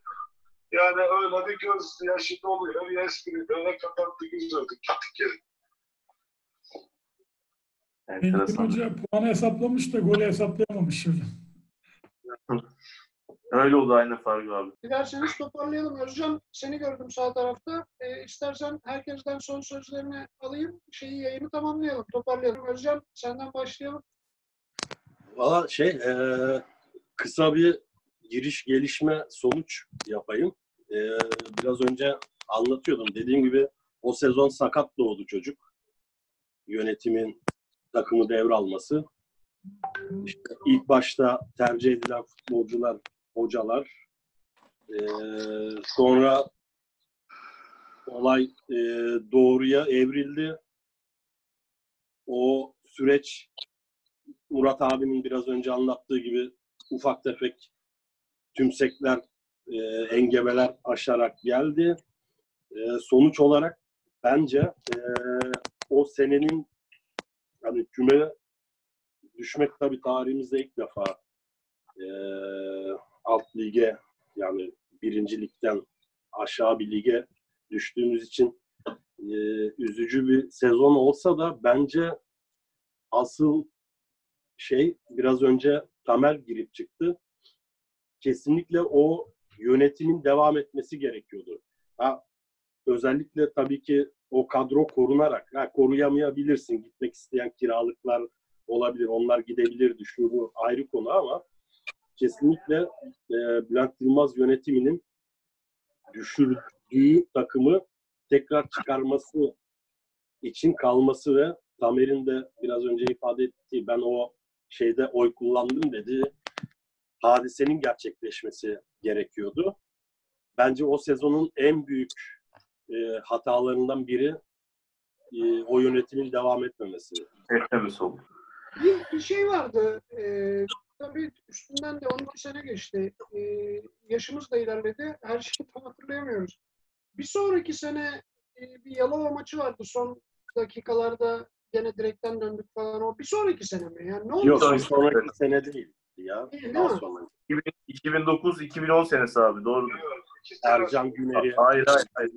Yani öyle bir göz yaşı doluyla bir espri öyle kapattı güzeldik gittik yere. Engin. Hoca puanı hesaplamış da golü hesaplayamamış hocam. Öyle oldu aynı Faruk abi. Dilerseniz toparlayalım. Özcan seni gördüm sağ tarafta. E, istersen herkesten son sözlerini alayım. Şeyi yayını tamamlayalım. Toparlayalım. Özcan senden başlayalım. Valla şey eee, kısa bir giriş gelişme sonuç yapayım. Eee, biraz önce anlatıyordum. Dediğim gibi o sezon sakat doğdu çocuk. Yönetimin takımı devralması. İşte ilk başta tercih edilen futbolcular, hocalar. Eee, sonra olay eee, doğruya evrildi. O süreç Murat abinin biraz önce anlattığı gibi ufak tefek tümsekler, e, engebeler aşarak geldi. E, sonuç olarak bence e, o senenin hani küme düşmek tabii tarihimizde ilk defa e, alt lige yani birinci ligden aşağı bir lige düştüğümüz için e, üzücü bir sezon olsa da bence asıl şey biraz önce Tamer girip çıktı. Kesinlikle o yönetimin devam etmesi gerekiyordu. Ha, özellikle tabii ki o kadro korunarak, ha, koruyamayabilirsin. Gitmek isteyen kiralıklar olabilir, onlar gidebilir, bu ayrı konu ama kesinlikle e, Bülent Yılmaz yönetiminin düşürdüğü takımı tekrar çıkarması için kalması ve Tamer'in de biraz önce ifade ettiği ben o şeyde oy kullandım dedi. Hadisenin gerçekleşmesi gerekiyordu. Bence o sezonun en büyük e, hatalarından biri e, o yönetimin devam etmemesi. Etmemesi oldu. Bir, bir şey vardı. E, tabii üstünden de 12 sene geçti. E, yaşımız da ilerledi. Her şeyi tam hatırlayamıyoruz. Bir sonraki sene e, bir Yalova maçı vardı. Son dakikalarda gene direkten döndük falan. O bir sonraki sene mi? Yani ne oldu? Yok Sonraki- sonraki sene değil ya. Değil, değil Daha mi? sonra. 2009-2010 senesi abi doğru. Ercan Güner'i Hayır hayır hayır.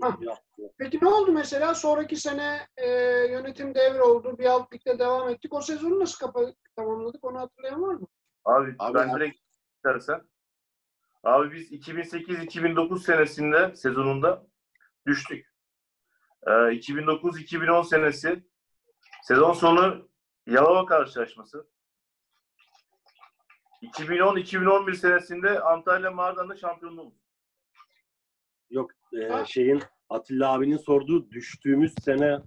Peki ne oldu mesela? Sonraki sene e, yönetim devroldu. Bir alt ligde devam ettik. O sezonu nasıl kapa tamamladık? Onu hatırlayan var mı? Abi, Abi ben abi- direkt istersen. Abi biz 2008-2009 senesinde sezonunda düştük. Ee, 2009-2010 senesi sezon sonu Yalova karşılaşması. 2010-2011 senesinde Antalya Mardan'da şampiyonluğumuz. Yok e, şeyin Atilla abinin sorduğu düştüğümüz sene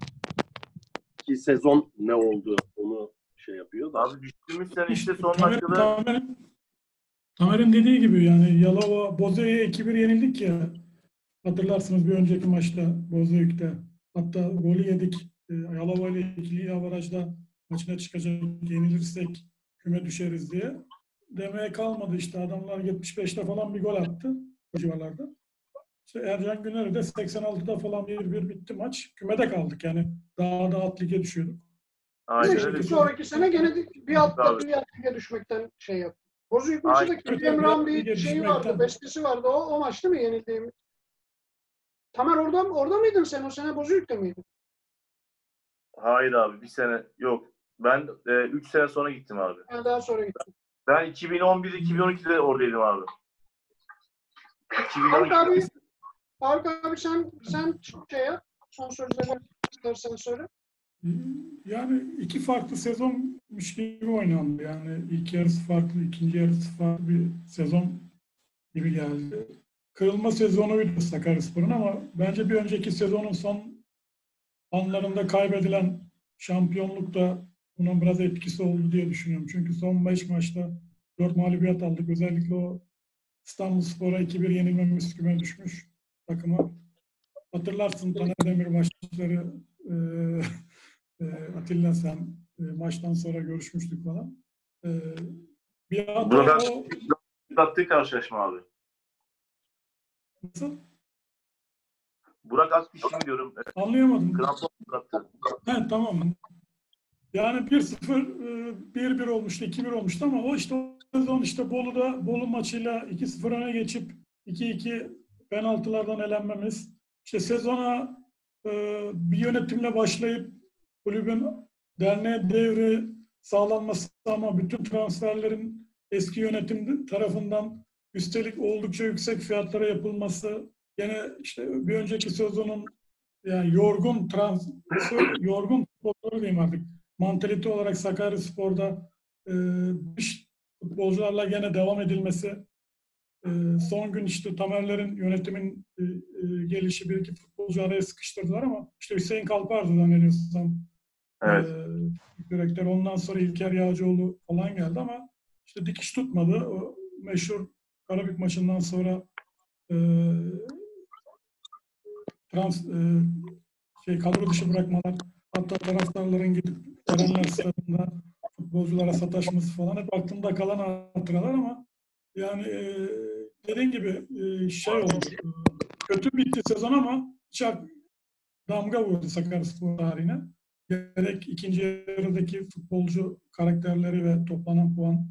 ki sezon ne oldu onu şey yapıyor da. Abi düştüğümüz sene işte son Tamer- dakikada Tamer'in Tamer'in dediği gibi yani Yalova Bozüyük'e 2-1 yenildik ya. Hatırlarsınız bir önceki maçta Bozüyük'te. Hatta golü yedik. Yalova ile ikili avarajda maçına çıkacak yenilirsek küme düşeriz diye. Demeye kalmadı işte adamlar 75'te falan bir gol attı o civarlarda. İşte Ercan Güner'i de 86'da falan bir bir bitti maç. Kümede kaldık yani. Daha da alt lige düşüyorduk. aynen İşte bir sonraki sene gene bir altta Abi. bir alt lige düşmekten şey yaptı. Bozüyük maçı da Emrah'ın bir şeyi vardı, bestesi vardı. O, o maç değil mi yenildiğimiz? Tamer orada, orada mıydın sen? O sene Bozüyük'te miydin? Hayır abi bir sene yok. Ben 3 sene sonra gittim abi. Yani daha sonra gittin. Ben 2011-2012'de oradaydım abi. Faruk 2012 abi, Faruk abi sen, sen şey yap. Son sözleri istersen söyle. Yani iki farklı sezonmuş gibi oynandı. Yani ilk yarısı farklı, ikinci yarısı farklı bir sezon gibi geldi. Kırılma sezonuydu Sakaryaspor'un ama bence bir önceki sezonun son anlarında kaybedilen şampiyonluk da bunun biraz etkisi oldu diye düşünüyorum. Çünkü son 5 maçta 4 mağlubiyet aldık. Özellikle o İstanbulspor'a 2-1 yenilmemiz küme düşmüş takıma. Hatırlarsın Taner Demir maçları e, e, Atilla sen e, maçtan sonra görüşmüştük falan. E, bir anda Burak o karşılaşma abi. nasıl? Burak Akdiş'in diyorum. e, Anlayamadım. Krampon bıraktı. He, tamam. Yani 1-0, e, 1-1 olmuştu, 2-1 olmuştu ama o işte o sezon işte Bolu'da Bolu maçıyla 2-0 öne geçip 2-2 penaltılardan elenmemiz. İşte sezona e, bir yönetimle başlayıp kulübün derneğe devri sağlanması ama bütün transferlerin eski yönetim tarafından üstelik oldukça yüksek fiyatlara yapılması gene işte bir önceki sezonun yani yorgun trans yorgun futbolcuları diyeyim artık. Mantalite olarak Sakaryaspor'da e, dış futbolcularla gene devam edilmesi e, son gün işte Tamerler'in yönetimin e, e, gelişi bir iki futbolcu araya sıkıştırdılar ama işte Hüseyin Kalpar'dı zannediyorsam Evet. e, direktör. Ondan sonra İlker Yağcıoğlu falan geldi ama işte dikiş tutmadı. O meşhur Karabük maçından sonra e, trans e, şey kadro dışı bırakmalar hatta taraftarların gidip Erenler stadında futbolculara sataşması falan hep aklımda kalan hatıralar ama yani e, dediğin gibi e, şey oldu. e, kötü bitti sezon ama çok damga vurdu Sakaryaspor tarihine. Gerek ikinci yarıdaki futbolcu karakterleri ve toplanan puan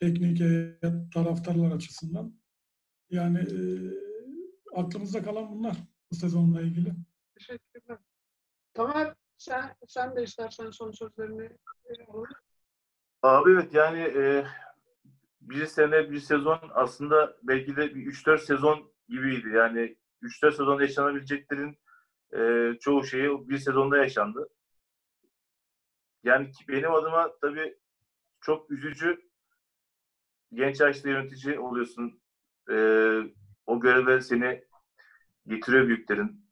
teknik taraftarlar açısından. Yani e, aklımızda kalan bunlar bu sezonla ilgili. Teşekkürler. Tamer sen, sen de istersen son sözlerini alalım. Abi evet yani e, bir sene bir sezon aslında belki de bir 3-4 sezon gibiydi. Yani 3-4 sezon yaşanabileceklerin e, çoğu şeyi bir sezonda yaşandı. Yani benim adıma tabii çok üzücü genç yaşta yönetici oluyorsun. E, o göreve seni getiriyor büyüklerin.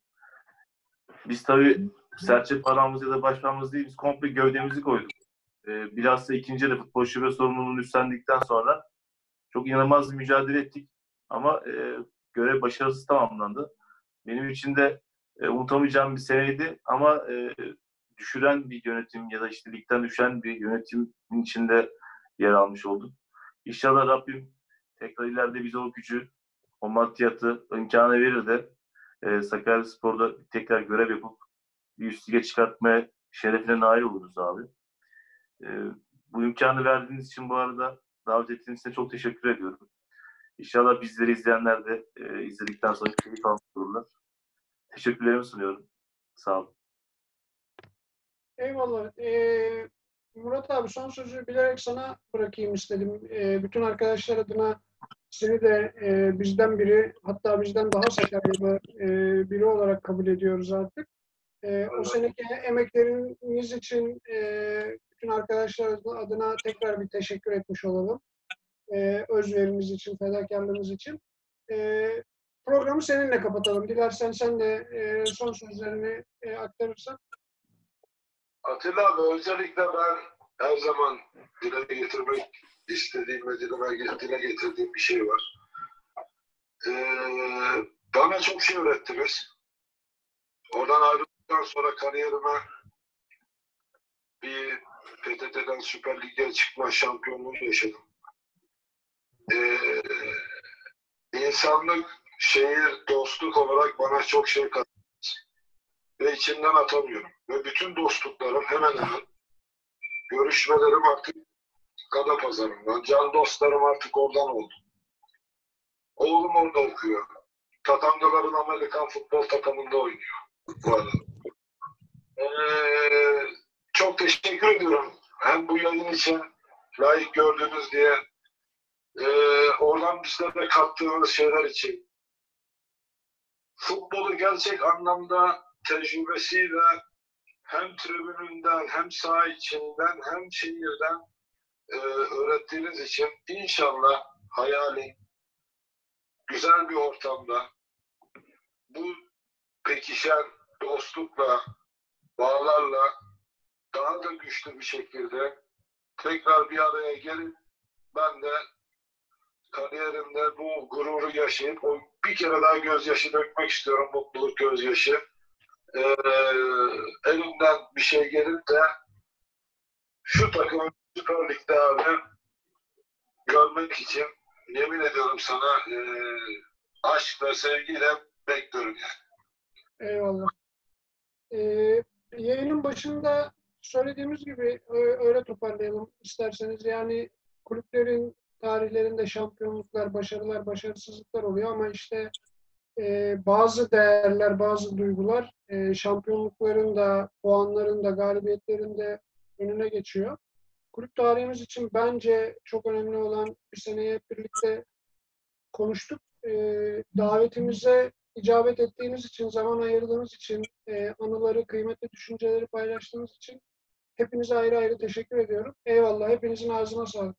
Biz tabii serçe paramız ya da başparmağımız değil, biz komple gövdemizi koyduk. E, bilhassa ikinci yarı futbol şube sorumluluğunu üstlendikten sonra çok inanılmaz bir mücadele ettik. Ama e, görev başarısız tamamlandı. Benim için de e, unutamayacağım bir seneydi ama e, düşüren bir yönetim ya da işte ligden düşen bir yönetimin içinde yer almış olduk. İnşallah Rabbim tekrar ileride bize o gücü, o maddiyatı, imkanı verir de e, Sakaryaspor'da tekrar görev yapıp bir üst lige çıkartmaya şerefine nail oluruz abi. E, bu imkanı verdiğiniz için bu arada davet ettiğiniz için çok teşekkür ediyorum. İnşallah bizleri izleyenler de e, izledikten sonra keyif almış olurlar. Teşekkürlerimi sunuyorum. Sağ olun. Eyvallah. Ee, Murat abi son sözü bilerek sana bırakayım istedim. Ee, bütün arkadaşlar adına seni de e, bizden biri, hatta bizden daha Sakarya'da e, biri olarak kabul ediyoruz artık. E, o seneki emekleriniz için e, bütün arkadaşlar adına tekrar bir teşekkür etmiş olalım. E, özveriniz için, fedakarlığınız için. E, programı seninle kapatalım. Dilersen sen de e, son sözlerini e, aktarırsan. Atilla abi özellikle ben her zaman dile getirmek istediğim ve dile, getirdiğim bir şey var. Ee, bana çok şey öğrettiniz. Oradan ayrıldıktan sonra kariyerime bir PTT'den Süper Lig'e çıkma şampiyonluğu yaşadım. Ee, insanlık, şehir, dostluk olarak bana çok şey kattı. Ve içinden atamıyorum. Ve bütün dostluklarım hemen hemen görüşmelerim artık Gada pazarından. Can dostlarım artık oradan oldu. Oğlum orada okuyor. Tatangaların Amerikan futbol takımında oynuyor. Bu arada. Ee, çok teşekkür ediyorum. Hem bu yayın için layık gördüğünüz diye e, oradan bizlere kattığınız şeyler için futbolu gerçek anlamda tecrübesiyle hem tribününden hem saha içinden hem şehirden e, öğrettiğiniz için inşallah hayali güzel bir ortamda bu pekişen dostlukla, bağlarla daha da güçlü bir şekilde tekrar bir araya gelip ben de kariyerimde bu gururu yaşayıp o bir kere daha gözyaşı dökmek istiyorum, mutluluk gözyaşı. Ee, elimden bir şey gelip de şu takımı Süper Lig'de abi görmek için yemin ediyorum sana e, aşkla, sevgiyle bekliyorum yani. Eyvallah. Ee, yayının başında söylediğimiz gibi ö- öyle toparlayalım isterseniz. Yani kulüplerin tarihlerinde şampiyonluklar, başarılar, başarısızlıklar oluyor ama işte e, bazı değerler, bazı duygular e, şampiyonlukların da, puanların da, galibiyetlerin de önüne geçiyor. Kulüp tarihimiz için bence çok önemli olan bir seneye birlikte konuştuk. E, davetimize icabet ettiğiniz için, zaman ayırdığınız için, e, anıları, kıymetli düşünceleri paylaştığınız için Hepinize ayrı ayrı teşekkür ediyorum. Eyvallah. Hepinizin ağzına sağlık.